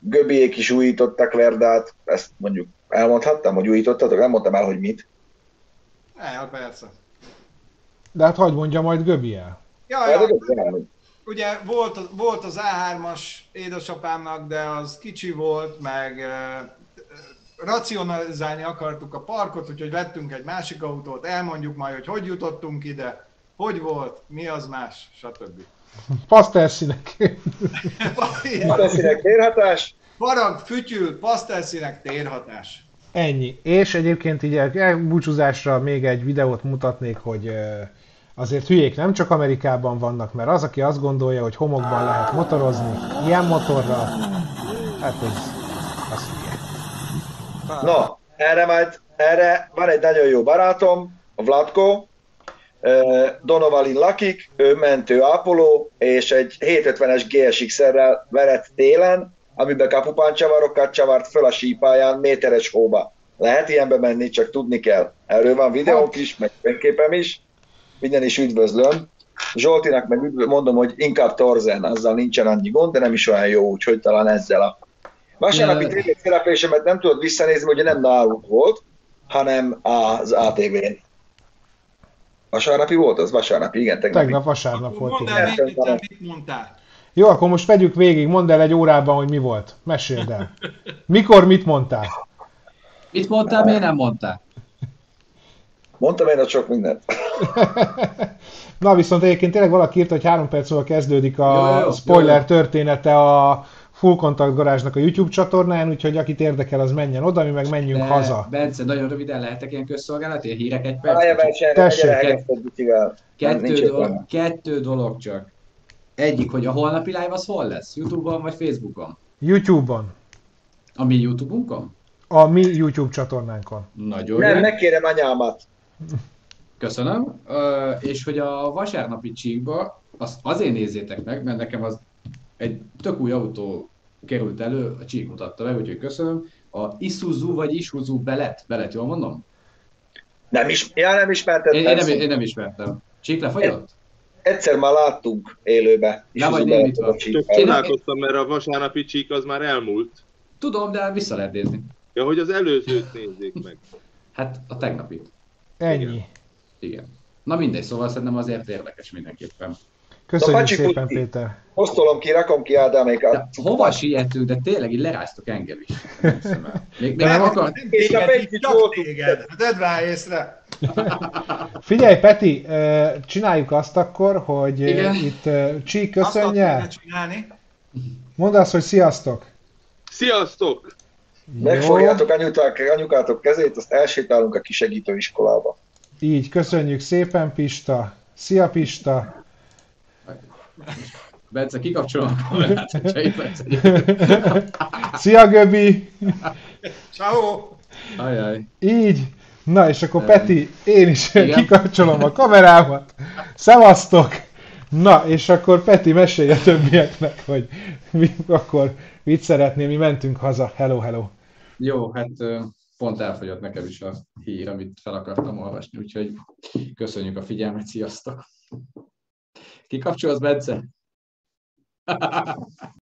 Göbiék is újítottak Verdát, ezt mondjuk elmondhattam, hogy újítottatok, nem mondtam el, hogy mit. El, persze. De hát hagyd mondja majd Göbi el. Ja, ja. Ugye volt, volt az A3-as édesapámnak, de az kicsi volt, meg racionalizálni akartuk a parkot, úgyhogy vettünk egy másik autót, elmondjuk majd, hogy hogy jutottunk ide, hogy volt, mi az más, stb. Pasztelszínek. Pasztelszínek térhatás. Farag, fütyül, pasztelszínek térhatás. Ennyi. És egyébként így elbúcsúzásra még egy videót mutatnék, hogy azért hülyék nem csak Amerikában vannak, mert az, aki azt gondolja, hogy homokban lehet motorozni, ilyen motorral, hát ez, az Na, erre majd, erre van egy nagyon jó barátom, Vladko, Donovalin lakik, ő mentő ápoló, és egy 750-es GSX-errel verett télen, amiben kapupáncsavarokat csavart föl a sípáján méteres hóba. Lehet ilyenbe menni, csak tudni kell. Erről van videók is, meg fényképem is. Minden is üdvözlöm. Zsoltinak meg üdvözlöm, mondom, hogy inkább torzen, azzal nincsen annyi gond, de nem is olyan jó, úgyhogy talán ezzel a Vasárnapi tévé szereplésemet nem tudod visszanézni, hogy nem nálunk volt, hanem az ATV-n. Vasárnapi volt az? Vasárnapi, igen, tegnap. Tegnap vasárnap volt. Mondd el, mit, mit mondtál? Jó, akkor most vegyük végig, mondd el egy órában, hogy mi volt. Meséld el. Mikor mit mondtál? Mit mondtál, miért nem mondtál? Mondtam én a sok mindent. Na viszont egyébként tényleg valaki írta, hogy három perc múlva kezdődik a jó, jó, spoiler jó. története a Full Contact Garázsnak a YouTube csatornán, úgyhogy akit érdekel, az menjen oda, mi meg menjünk De, haza. Bence, nagyon röviden lehetek ilyen közszolgálat, ilyen hírek egy perc? Tessék, kettő, dolog, kettő dolog csak. Egyik, hogy a holnapi live az hol lesz? Youtube-on vagy Facebookon? Youtube-on. A mi Youtube-unkon? A mi YouTube csatornánkon. Nagyon Nem, megkérem anyámat. Köszönöm. Uh, és hogy a vasárnapi csíkba, azt azért nézzétek meg, mert nekem az egy tök új autó került elő, a Csík mutatta meg, úgyhogy köszönöm. A Isuzu vagy Isuzu Belet, Belet, jól mondom? Nem is, ja, nem ismertem. Én, én, nem, én nem ismertem. Csík lefagyott? Egyszer már láttunk élőbe. Nem vagy. Csodálkoztam, mert a vasárnapi csík az már elmúlt. Tudom, de vissza lehet nézni. Ja, hogy az előzőt nézzék meg. Hát a tegnapi. Ennyi. Igen. Igen. Na mindegy, szóval szerintem azért érdekes mindenképpen. Köszönjük Na, szépen, Puti. Péter. Posztolom ki, rakom ki Ádámékat. Hova sietünk, de tényleg így leráztok engem is. Még, még nem akart. És a Peti téged. Tedd észre. Figyelj, Peti, csináljuk azt akkor, hogy Igen. itt Csík köszönje. Mondd azt, hogy sziasztok. Sziasztok! Megfogjátok anyuták, anyukátok kezét, azt elsétálunk a kisegítő iskolába. Így, köszönjük szépen, Pista. Szia, Pista. Bence, kikapcsolom a kamerát, Szia, Göbi! Ciao. Ajaj. Így. Na, és akkor Peti, én is Igen? kikapcsolom a kamerámat. Szevasztok! Na, és akkor Peti, mesélj a többieknek, hogy mi akkor mit szeretnél, mi mentünk haza. Hello, hello. Jó, hát pont elfogyott nekem is a hír, amit fel akartam olvasni, úgyhogy köszönjük a figyelmet, sziasztok! Kikapcsolsz, Bence?